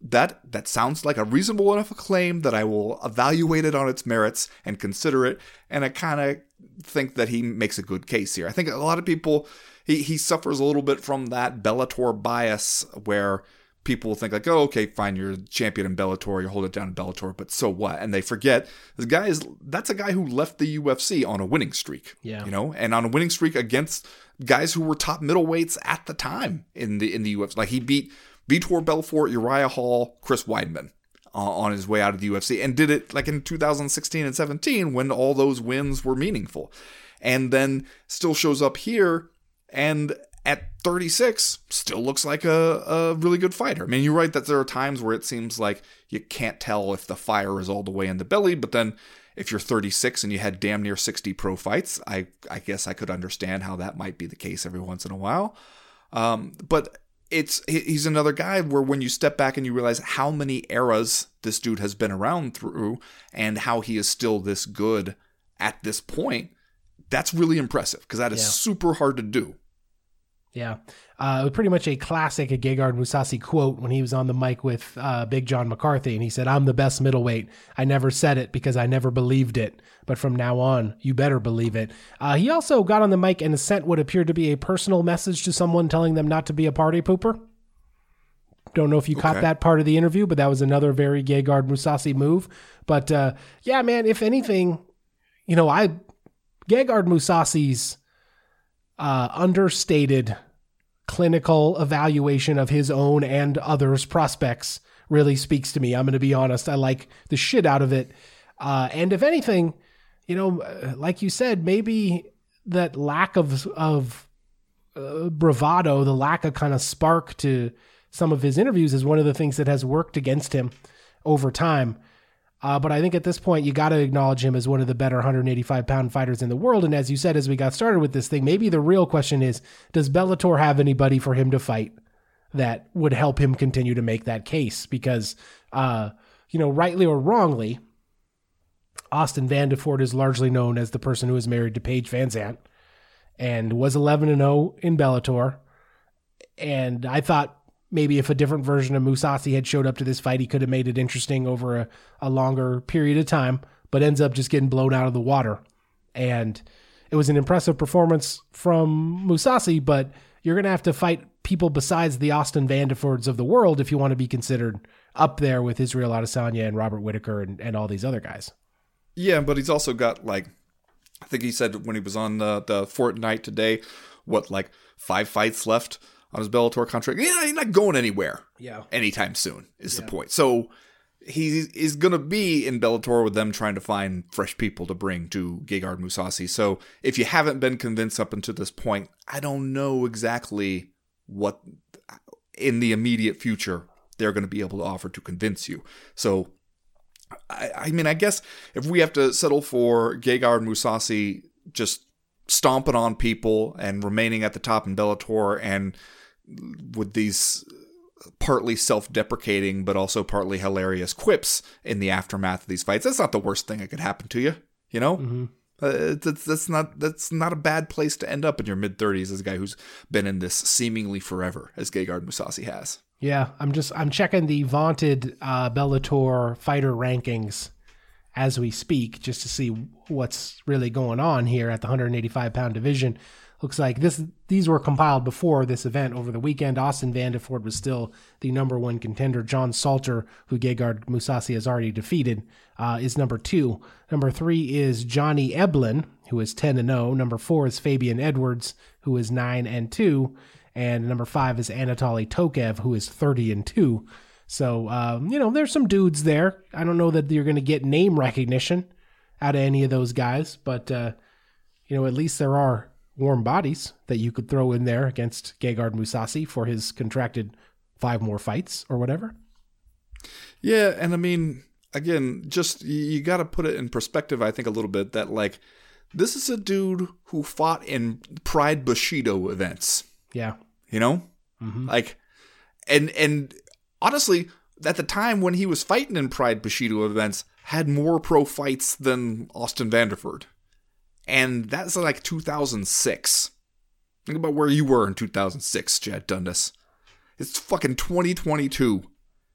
That that sounds like a reasonable enough claim that I will evaluate it on its merits and consider it. And I kind of think that he makes a good case here. I think a lot of people he he suffers a little bit from that Bellator bias where people think like, oh, okay, fine, you're champion in Bellator, you hold it down in Bellator, but so what? And they forget this guy is that's a guy who left the UFC on a winning streak. Yeah. You know, and on a winning streak against guys who were top middleweights at the time in the in the UFC. Like he beat Vitor Belfort, Uriah Hall, Chris Weidman uh, on his way out of the UFC, and did it like in 2016 and 17 when all those wins were meaningful, and then still shows up here and at 36 still looks like a, a really good fighter. I mean, you're right that there are times where it seems like you can't tell if the fire is all the way in the belly, but then if you're 36 and you had damn near 60 pro fights, I I guess I could understand how that might be the case every once in a while. Um, but it's he's another guy where when you step back and you realize how many eras this dude has been around through and how he is still this good at this point, that's really impressive because that is Yeah. super hard to do. Yeah. Uh, it was pretty much a classic a Gegard Mousasi quote when he was on the mic with uh, Big John McCarthy, and he said, I'm the best middleweight. I never said it because I never believed it, but from now on, you better believe it. Uh, he also got on the mic and sent what appeared to be a personal message to someone telling them not to be a party pooper. Don't know if you caught that part of the interview, but that was another very Gegard Mousasi move. But uh, yeah, man, if anything, you know, I Gegard Mousasi's uh, understated clinical evaluation of his own and others' prospects really speaks to me. I'm going to be honest. I like the shit out of it. Uh, and if anything, you know, uh, like you said, maybe that lack of of uh, bravado, the lack of kind of spark to some of his interviews is one of the things that has worked against him over time. Uh, but I think at this point, you got to acknowledge him as one of the better 185 pound fighters in the world. And as you said, as we got started with this thing, maybe the real question is does Bellator have anybody for him to fight that would help him continue to make that case? Because, uh, you know, rightly or wrongly, Austin Vanderford is largely known as the person who is married to Paige VanZant and was 11 and 0 in Bellator. And I thought maybe if a different version of Mousasi had showed up to this fight, he could have made it interesting over a, a longer period of time, but ends up just getting blown out of the water. And it was an impressive performance from Mousasi, but you're going to have to fight people besides the Austin Vanderfords of the world if you want to be considered up there with Israel Adesanya and Robert Whitaker and, and all these other guys. Yeah, but he's also got like I think he said when he was on the the Fortnite today, what like five fights left on his Bellator contract. Yeah, he's not going anywhere. Yeah. anytime soon is the point. So he is going to be in Bellator with them trying to find fresh people to bring to Gegard Mousasi. So if you haven't been convinced up until this point, I don't know exactly what in the immediate future they're going to be able to offer to convince you. So I, I mean, I guess if we have to settle for Gegard Mousasi just stomping on people and remaining at the top in Bellator and with these partly self-deprecating but also partly hilarious quips in the aftermath of these fights, that's not the worst thing that could happen to you. You know, mm-hmm. uh, that's that's not that's not a bad place to end up in your mid 30s as a guy who's been in this seemingly forever, as Gegard Mousasi has. Yeah, I'm just I'm checking the vaunted uh, Bellator fighter rankings as we speak, just to see what's really going on here at the 185 pound division. Looks like this these were compiled before this event over the weekend. Austin Vanderford was still the number one contender. John Salter, who Gegard Mousasi has already defeated, uh, is number two. Number three is Johnny Eblin, who is 10 and 0. Number four is Fabian Edwards, who is 9 and 2 and number five is Anatoly Tokov, who is 30 and two. So, um, you know, there's some dudes there. I don't know that you're going to get name recognition out of any of those guys, but, uh, you know, at least there are warm bodies that you could throw in there against Gegard Mousasi for his contracted five more fights or whatever. Yeah. And I mean, again, just you got to put it in perspective, I think, a little bit that, like, this is a dude who fought in Pride Bushido events. Yeah you know mm-hmm. like and and honestly at the time when he was fighting in pride bushido events had more pro fights than austin vanderford and that's like 2006 think about where you were in 2006 chad dundas it's fucking 2022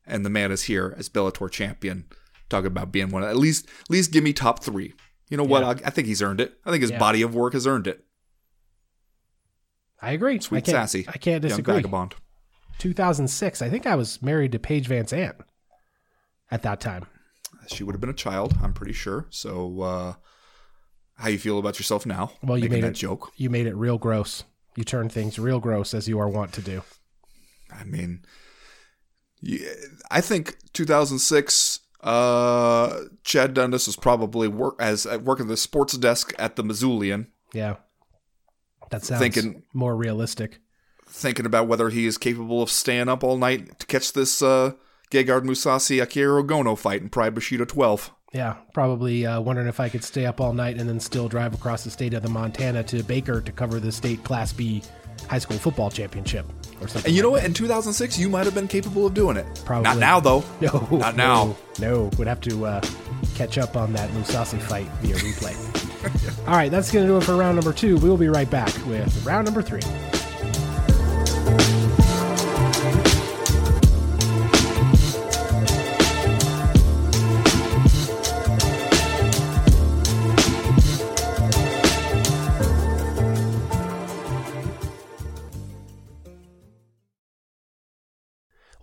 and the man is here as bellator champion talking about being one of, at least at least give me top three you know what I, I think he's earned it i think his yeah. body of work has earned it I agree. Sweet I sassy. I can't disagree. Young vagabond. 2006. I think I was married to Paige VanZant at that time. She would have been a child, I'm pretty sure. So, uh, how you feel about yourself now? Well, you made that it joke. You made it real gross. You turned things real gross as you are wont to do. I mean, yeah, I think 2006. Uh, Chad Dundas was probably work as working the sports desk at the Missoulian. Yeah. That sounds thinking, more realistic. Thinking about whether he is capable of staying up all night to catch this uh, Gegard Mousasi Akihiro Gono fight in Pride Bushido 12. Yeah, probably uh, wondering if I could stay up all night and then still drive across the state of the Montana to Baker to cover the state Class B high school football championship or something. And you like know what? That. In 2006, you might have been capable of doing it. Probably not now, though. No, not now. No, no. would have to uh, catch up on that Mousasi fight via replay. All right, that's going to do it for round number two. We will be right back with round number three.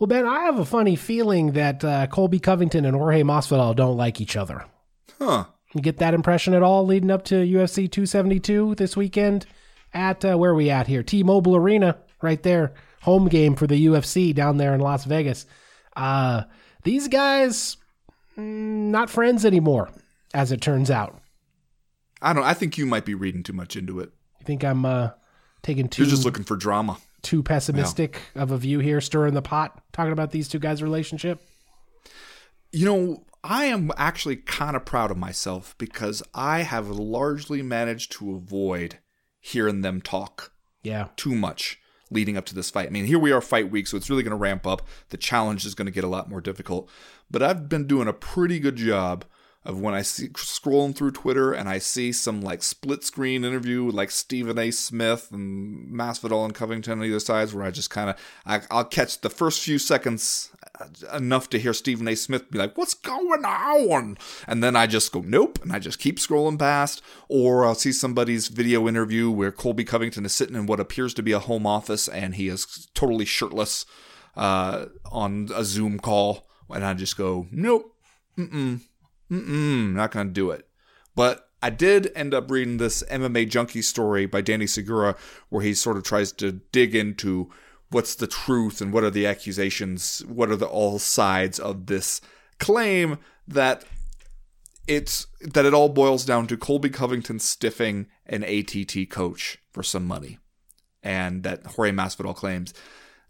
Well, Ben, I have a funny feeling that uh, Colby Covington and Jorge Masvidal don't like each other. Huh. You get that impression at all leading up to UFC 272 this weekend at uh, where are we at here? T-Mobile Arena, right there, home game for the UFC down there in Las Vegas. Uh, these guys mm, not friends anymore, as it turns out. I don't. I think you might be reading too much into it. You think I'm uh, taking too? You're just looking for drama. Too pessimistic yeah. of a view here, stirring the pot, talking about these two guys' relationship. You know, I am actually kind of proud of myself because I have largely managed to avoid hearing them talk yeah too much leading up to this fight. I mean, here we are fight week, so it's really going to ramp up. The challenge is going to get a lot more difficult. But I've been doing a pretty good job of when I see scrolling through Twitter and I see some like split screen interview with like Stephen A. Smith and Masvidal and Covington on either sides, where I just kind of I'll catch the first few seconds uh, enough to hear Stephen A. Smith be like, "What's going on?" and then I just go, "Nope," and I just keep scrolling past, or I'll see somebody's video interview where Colby Covington is sitting in what appears to be a home office and he is totally shirtless uh, on a Zoom call, and I just go, "Nope." Mm-mm mm not to do it. But I did end up reading this MMA junkie story by Danny Segura where he sort of tries to dig into what's the truth and what are the accusations, what are the all sides of this claim that it's that it all boils down to Colby Covington stiffing an ATT coach for some money. And that Jorge Masvidal claims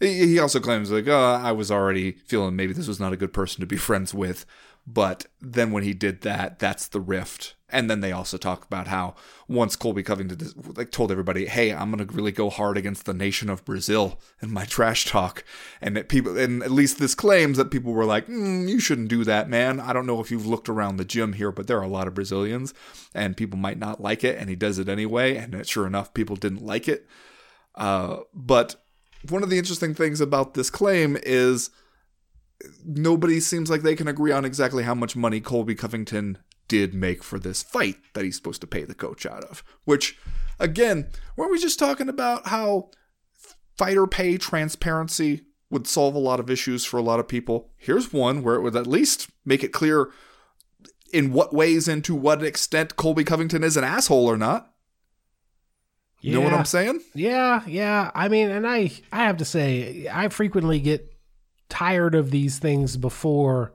he also claims like, oh, I was already feeling maybe this was not a good person to be friends with. But then when he did that, that's the rift. And then they also talk about how once Colby Covington like told everybody, "Hey, I'm gonna really go hard against the nation of Brazil in my trash talk," and that people, and at least this claims that people were like, mm, "You shouldn't do that, man." I don't know if you've looked around the gym here, but there are a lot of Brazilians, and people might not like it, and he does it anyway. And sure enough, people didn't like it. Uh, but one of the interesting things about this claim is nobody seems like they can agree on exactly how much money Colby Covington did make for this fight that he's supposed to pay the coach out of. Which, again, weren't we just talking about how fighter pay transparency would solve a lot of issues for a lot of people? Here's one where it would at least make it clear in what ways and to what extent Colby Covington is an asshole or not. You know what I'm saying? Yeah, yeah. I mean, and I I have to say, I frequently get tired of these things before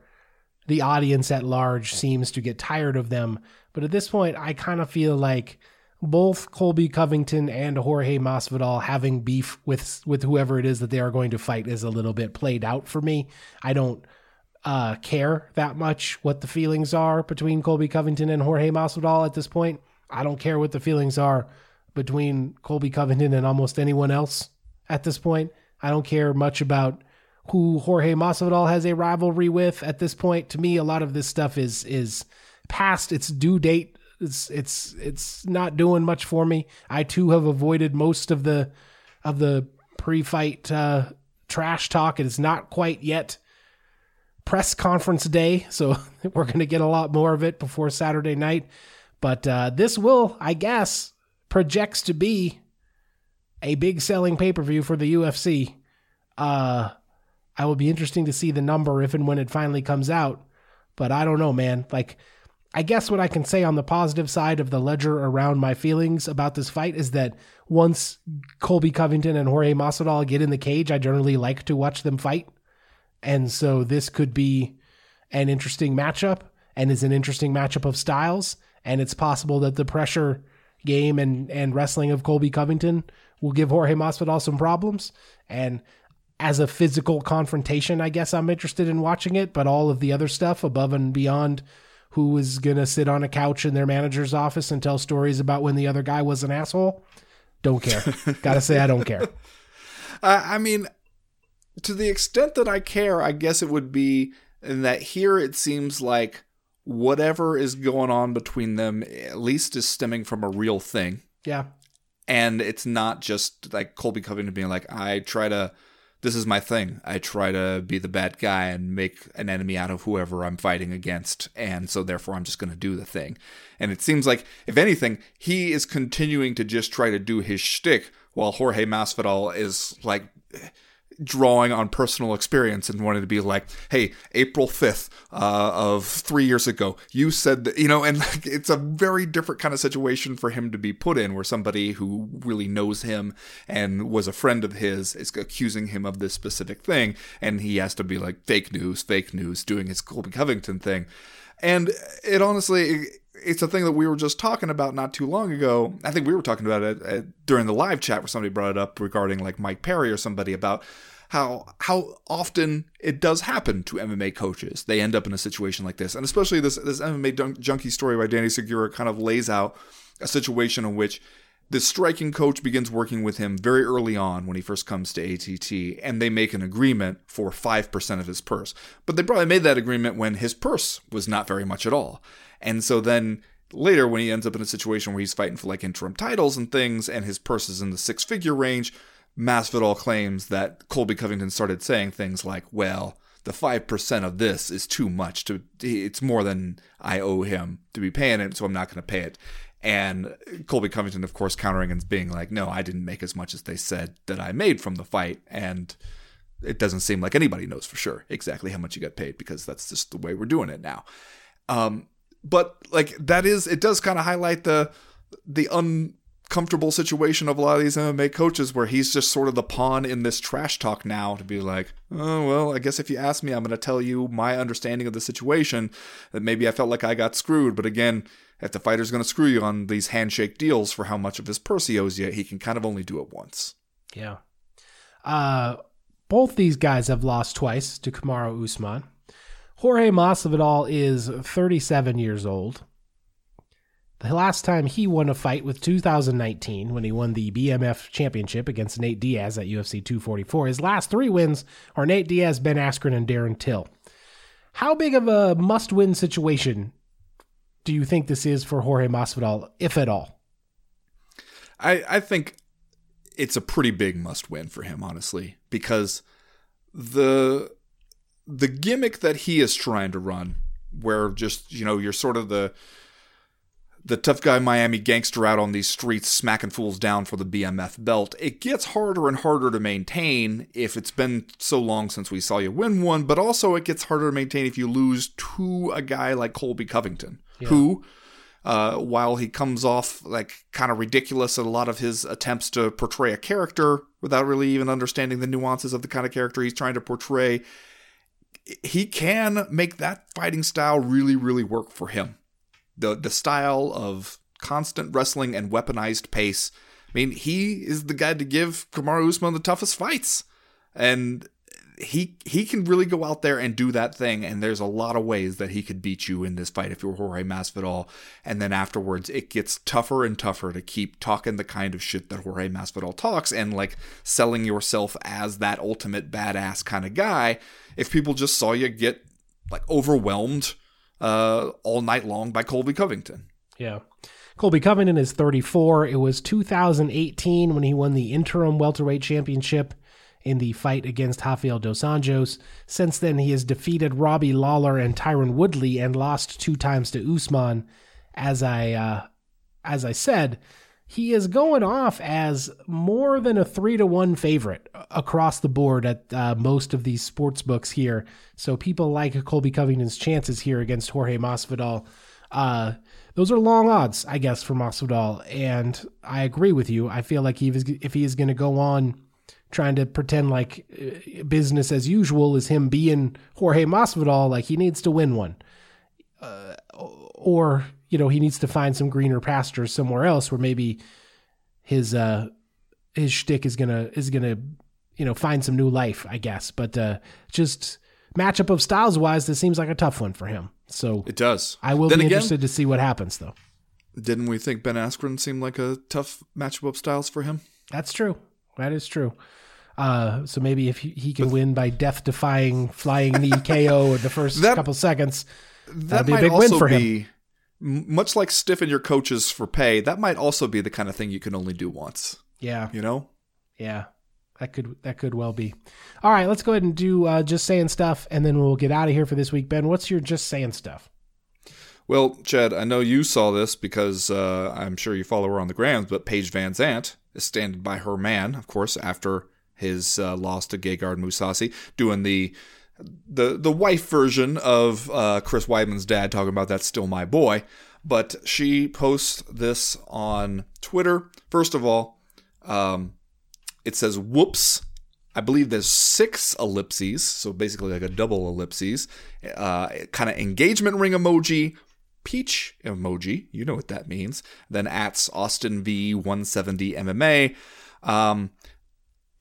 the audience at large seems to get tired of them. But at this point, I kind of feel like both Colby Covington and Jorge Masvidal having beef with with whoever it is that they are going to fight is a little bit played out for me. I don't uh, care that much what the feelings are between Colby Covington and Jorge Masvidal at this point. I don't care what the feelings are between Colby Covington and almost anyone else at this point. I don't care much about who Jorge Masvidal has a rivalry with at this point. To me, a lot of this stuff is is past its due date. It's it's it's not doing much for me. I too have avoided most of the of the pre-fight uh, trash talk. It is not quite yet press conference day, so we're going to get a lot more of it before Saturday night. But uh, this will, I guess, projects to be a big selling pay per view for the UFC. Uh, I will be interesting to see the number if and when it finally comes out. But I don't know, man. Like, I guess what I can say on the positive side of the ledger around my feelings about this fight is that once Colby Covington and Jorge Masvidal get in the cage, I generally like to watch them fight. And so this could be an interesting matchup and is an interesting matchup of styles. And it's possible that the pressure game and, and wrestling of Colby Covington will give Jorge Masvidal some problems. And as a physical confrontation, I guess I'm interested in watching it, but all of the other stuff above and beyond who is going to sit on a couch in their manager's office and tell stories about when the other guy was an asshole, don't care. Gotta say, I don't care. Uh, I mean, to the extent that I care, I guess it would be in that here it seems like whatever is going on between them at least is stemming from a real thing. Yeah. And it's not just like Colby Covington being like, I try to this is my thing. I try to be the bad guy and make an enemy out of whoever I'm fighting against, and so therefore I'm just going to do the thing. And it seems like, if anything, he is continuing to just try to do his shtick, while Jorge Masvidal is like drawing on personal experience and wanting to be like, hey, April 5th uh, of three years ago, you said that, you know, and like, it's a very different kind of situation for him to be put in where somebody who really knows him and was a friend of his is accusing him of this specific thing. And he has to be like, fake news, fake news, doing his Colby Covington thing. And it honestly, it's a thing that we were just talking about not too long ago. I think we were talking about it uh, during the live chat where somebody brought it up regarding like Mike Perry or somebody about how how often it does happen to MMA coaches. They end up in a situation like this, and especially this this MMA junkie story by Danny Segura kind of lays out a situation in which this striking coach begins working with him very early on when he first comes to ATT, and they make an agreement for 5% of his purse. But they probably made that agreement when his purse was not very much at all. And so then later, when he ends up in a situation where he's fighting for like interim titles and things, and his purse is in the six figure range, Masvidal claims that Colby Covington started saying things like, well, the 5% of this is too much to it's more than I owe him to be paying it, so I'm not going to pay it. And Colby Covington, of course, countering and being like, no, I didn't make as much as they said that I made from the fight. And it doesn't seem like anybody knows for sure exactly how much you got paid because that's just the way we're doing it now. Um, but like that is it does kind of highlight the the uncomfortable situation of a lot of these MMA coaches where he's just sort of the pawn in this trash talk now to be like, oh well, I guess if you ask me, I'm going to tell you my understanding of the situation that maybe I felt like I got screwed, but again. If the fighter's going to screw you on these handshake deals for how much of his purse he owes you, he can kind of only do it once. Yeah. Uh, both these guys have lost twice to Kamaru Usman. Jorge Masvidal is 37 years old. The last time he won a fight was 2019 when he won the BMF championship against Nate Diaz at UFC 244. His last three wins are Nate Diaz, Ben Askren, and Darren Till. How big of a must win situation do you think this is for Jorge Masvidal, if at all? I, I think it's a pretty big must win for him, honestly, because the the gimmick that he is trying to run, where just you know you're sort of the the tough guy Miami gangster out on these streets smacking fools down for the BMF belt. It gets harder and harder to maintain if it's been so long since we saw you win one, but also it gets harder to maintain if you lose to a guy like Colby Covington, yeah. who uh, while he comes off like kind of ridiculous in a lot of his attempts to portray a character without really even understanding the nuances of the kind of character he's trying to portray, he can make that fighting style really, really work for him the the style of constant wrestling and weaponized pace. I mean, he is the guy to give Kamaru Usman the toughest fights, and he he can really go out there and do that thing. And there's a lot of ways that he could beat you in this fight if you're Jorge Masvidal. And then afterwards, it gets tougher and tougher to keep talking the kind of shit that Jorge Masvidal talks and like selling yourself as that ultimate badass kind of guy. If people just saw you get like overwhelmed uh, all night long by Colby Covington. Yeah. Colby Covington is 34. It was 2018 when he won the interim welterweight championship in the fight against Rafael dos Anjos. Since then, he has defeated Robbie Lawler and Tyron Woodley and lost two times to Usman. As I uh, as I said, he is going off as more than a three to one favorite across the board at uh, most of these sports books here. So people like Colby Covington's chances here against Jorge Masvidal. Uh, those are long odds, I guess, for Masvidal, and I agree with you. I feel like he was, if he is going to go on trying to pretend like uh, business as usual is him being Jorge Masvidal, like he needs to win one, uh, or you know he needs to find some greener pastures somewhere else where maybe his uh his shtick is gonna is gonna you know find some new life, I guess. But uh just matchup of styles wise, this seems like a tough one for him. So it does. I will then be again, interested to see what happens though. Didn't we think Ben Askren seemed like a tough matchup of styles for him? That's true. That is true. Uh, so maybe if he, he can win by death-defying flying knee KO in the first that, couple seconds, that might be a big win for be, him much like stiffen your coaches for pay, that might also be the kind of thing you can only do once. Yeah. You know? Yeah. That could that could well be. All right, let's go ahead and do uh, just saying stuff, and then we'll get out of here for this week. Ben, what's your just saying stuff? Well, Chad, I know you saw this because uh, I'm sure you follow her on the grams, but Paige VanZant is standing by her man, of course, after his uh, loss to Gegard Mousasi, doing the the the wife version of uh, Chris Weidman's dad talking about that's still my boy. But she posts this on Twitter. First of all, um, it says "whoops." I believe there's six ellipses, so basically like a double ellipses. Uh, kind of engagement ring emoji, peach emoji. You know what that means. Then at Austin V 170 MMA. Um,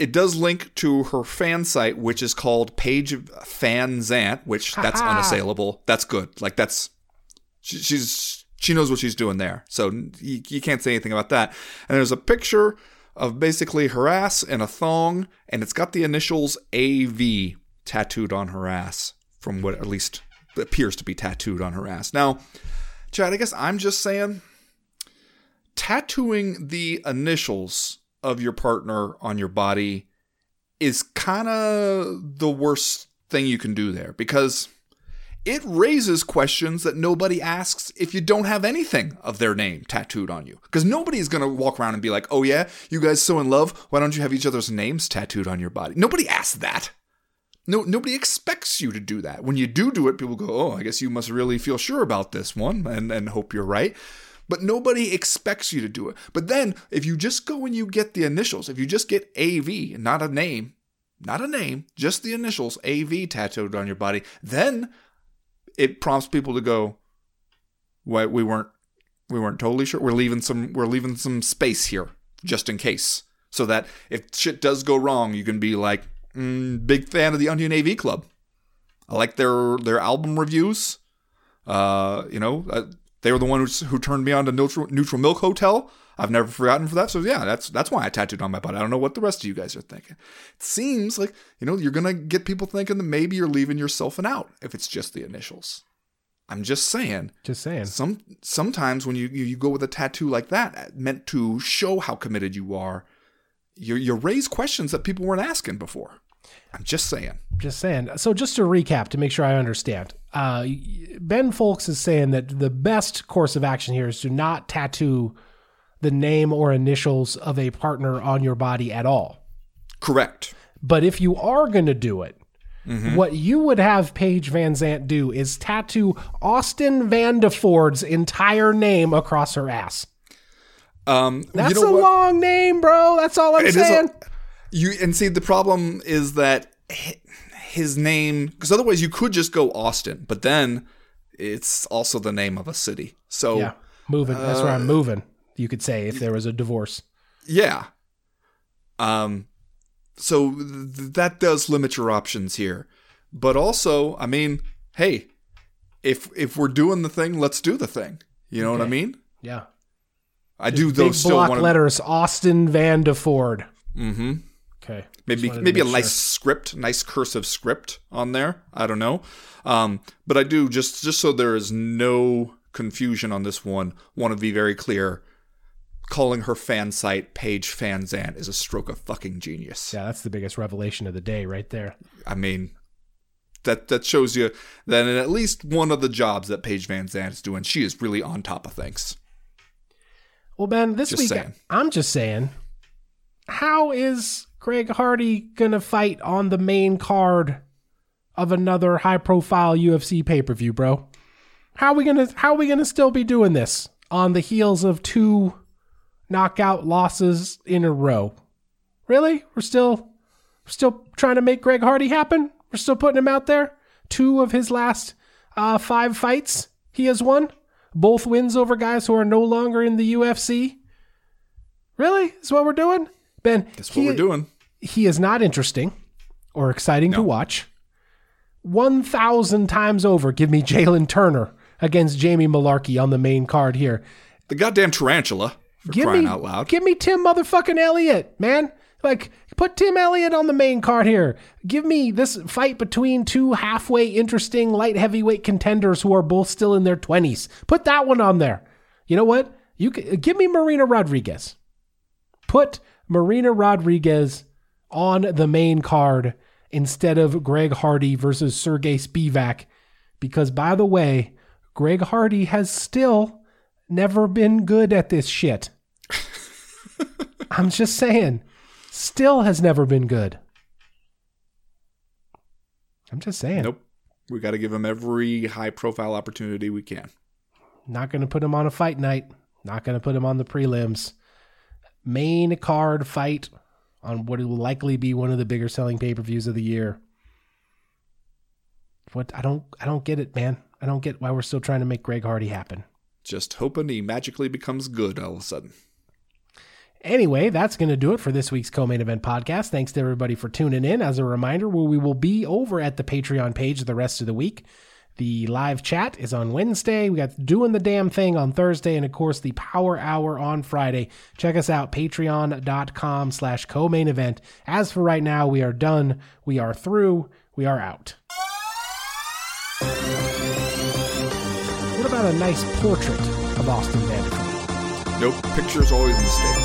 it does link to her fan site, which is called Paige Fanzant, which that's unassailable. That's good. Like that's she, she's she knows what she's doing there. So you, you can't say anything about that. And there's a picture of basically her ass in a thong, and it's got the initials AV tattooed on her ass, from what at least appears to be tattooed on her ass. Now, Chad, I guess I'm just saying tattooing the initials of your partner on your body is kind of the worst thing you can do there because it raises questions that nobody asks if you don't have anything of their name tattooed on you. Because nobody's going to walk around and be like, oh, yeah, you guys so in love? Why don't you have each other's names tattooed on your body? Nobody asks that. No, nobody expects you to do that. When you do do it, people go, oh, I guess you must really feel sure about this one and, and hope you're right but nobody expects you to do it. But then if you just go and you get the initials, if you just get AV, not a name, not a name, just the initials AV tattooed on your body, then it prompts people to go, "What we weren't we weren't totally sure. We're leaving some we're leaving some space here just in case." So that if shit does go wrong, you can be like, mm, "Big fan of the Onion AV Club." I like their their album reviews. Uh, you know, uh, they were the one who, who turned me on to Neutral, Neutral Milk Hotel. I've never forgotten for that. So yeah, that's that's why I tattooed on my butt. I don't know what the rest of you guys are thinking. It seems like you know you're gonna get people thinking that maybe you're leaving yourself an out if it's just the initials. I'm just saying. Just saying. Some sometimes when you you, you go with a tattoo like that, uh, meant to show how committed you are, you you raise questions that people weren't asking before. I'm just saying. Just saying. So just to recap to make sure I understand, uh, Ben Fowlkes is saying that the best course of action here is to not tattoo the name or initials of a partner on your body at all. Correct. But if you are going to do it, Mm-hmm. what you would have Paige VanZant do is tattoo Austin Vanderford's entire name across her ass. Um, That's you know a what? long name, bro. That's all I'm It saying. You and see the problem is that his name because otherwise you could just go Austin, but then it's also the name of a city. So yeah, moving. That's where I'm moving. You could say if there was a divorce. Yeah. Um so th- that does limit your options here. But also, I mean, hey, if if we're doing the thing, let's do the thing. You know what I mean? Yeah. I do though Big still block letters. Austin Vanderford. Mhm. Okay. Maybe Just wanted to maybe a make nice sure. script, nice cursive script on there. I don't know. Um, but I do just just so there is no confusion on this one, want to be very clear. Calling her fan site Paige Fanzant is a stroke of fucking genius. Yeah, that's the biggest revelation of the day right there. I mean, that that shows you that in at least one of the jobs that Paige VanZant is doing, she is really on top of things. Well, Ben, this Just week saying. I'm just saying, how is Greg Hardy gonna fight on the main card of another high-profile UFC pay-per-view, bro? How are we gonna How are we gonna still be doing this on the heels of two knockout losses in a row? Really? We're still we're still trying to make Greg Hardy happen. We're still putting him out there. Two of his last uh, five fights he has won. Both wins over guys who are no longer in the UFC. Really? Is what we're doing? Ben, That's what he- we're doing. He is not interesting or exciting to watch. 1,000 times over, give me Jalin Turner against Jamie Mullarkey on the main card here. The goddamn tarantula for Give crying me, out loud. Give me Tim motherfucking Elliott, man. Like, put Tim Elliott on the main card here. Give me this fight between two halfway interesting light heavyweight contenders who are both still in their 20s. Put that one on there. You know what? You give me Marina Rodriguez. Put Marina Rodriguez on the main card instead of Greg Hardy versus Sergey Spivac. Because, by the way, Greg Hardy has still never been good at this shit. I'm just saying, still has never been good. I'm just saying. Nope. We got to give him every high profile opportunity we can. Not going to put him on a fight night. Not going to put him on the prelims. Main card fight on what will likely be one of the bigger selling pay-per-views of the year. What I don't I don't get it, man. I don't get why we're still trying to make Greg Hardy happen. Just hoping he magically becomes good all of a sudden. Anyway, that's going to do it for this week's co-main event podcast. Thanks to everybody for tuning in. As a reminder, we will be over at the Patreon page the rest of the week. The live chat is on Wednesday. We got doing the damn thing on Thursday, and of course the Power Hour on Friday. Check us out, patreon.com slash co-main event. As for right now, we are done. We are through. We are out. What about a nice portrait of Austin Vanderbilt? Nope. Picture's always a mistake.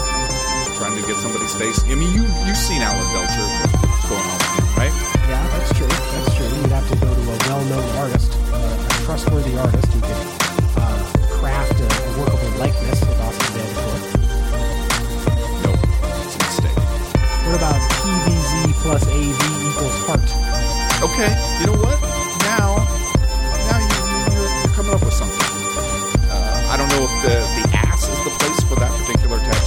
Trying to get somebody's face. I mean, you you've seen Alan Belcher what's going on with him, right? Yeah, that's true. That's true. You'd have to go well-known artist, uh, a trustworthy artist who can uh, craft a, a workable likeness of Austin Vanderbilt. Nope, it's a mistake. What about PVZ plus AV equals heart? Okay, you know what? Now, now you, you, are coming up with something. Uh, I don't know if the, the ass is the place for that particular tag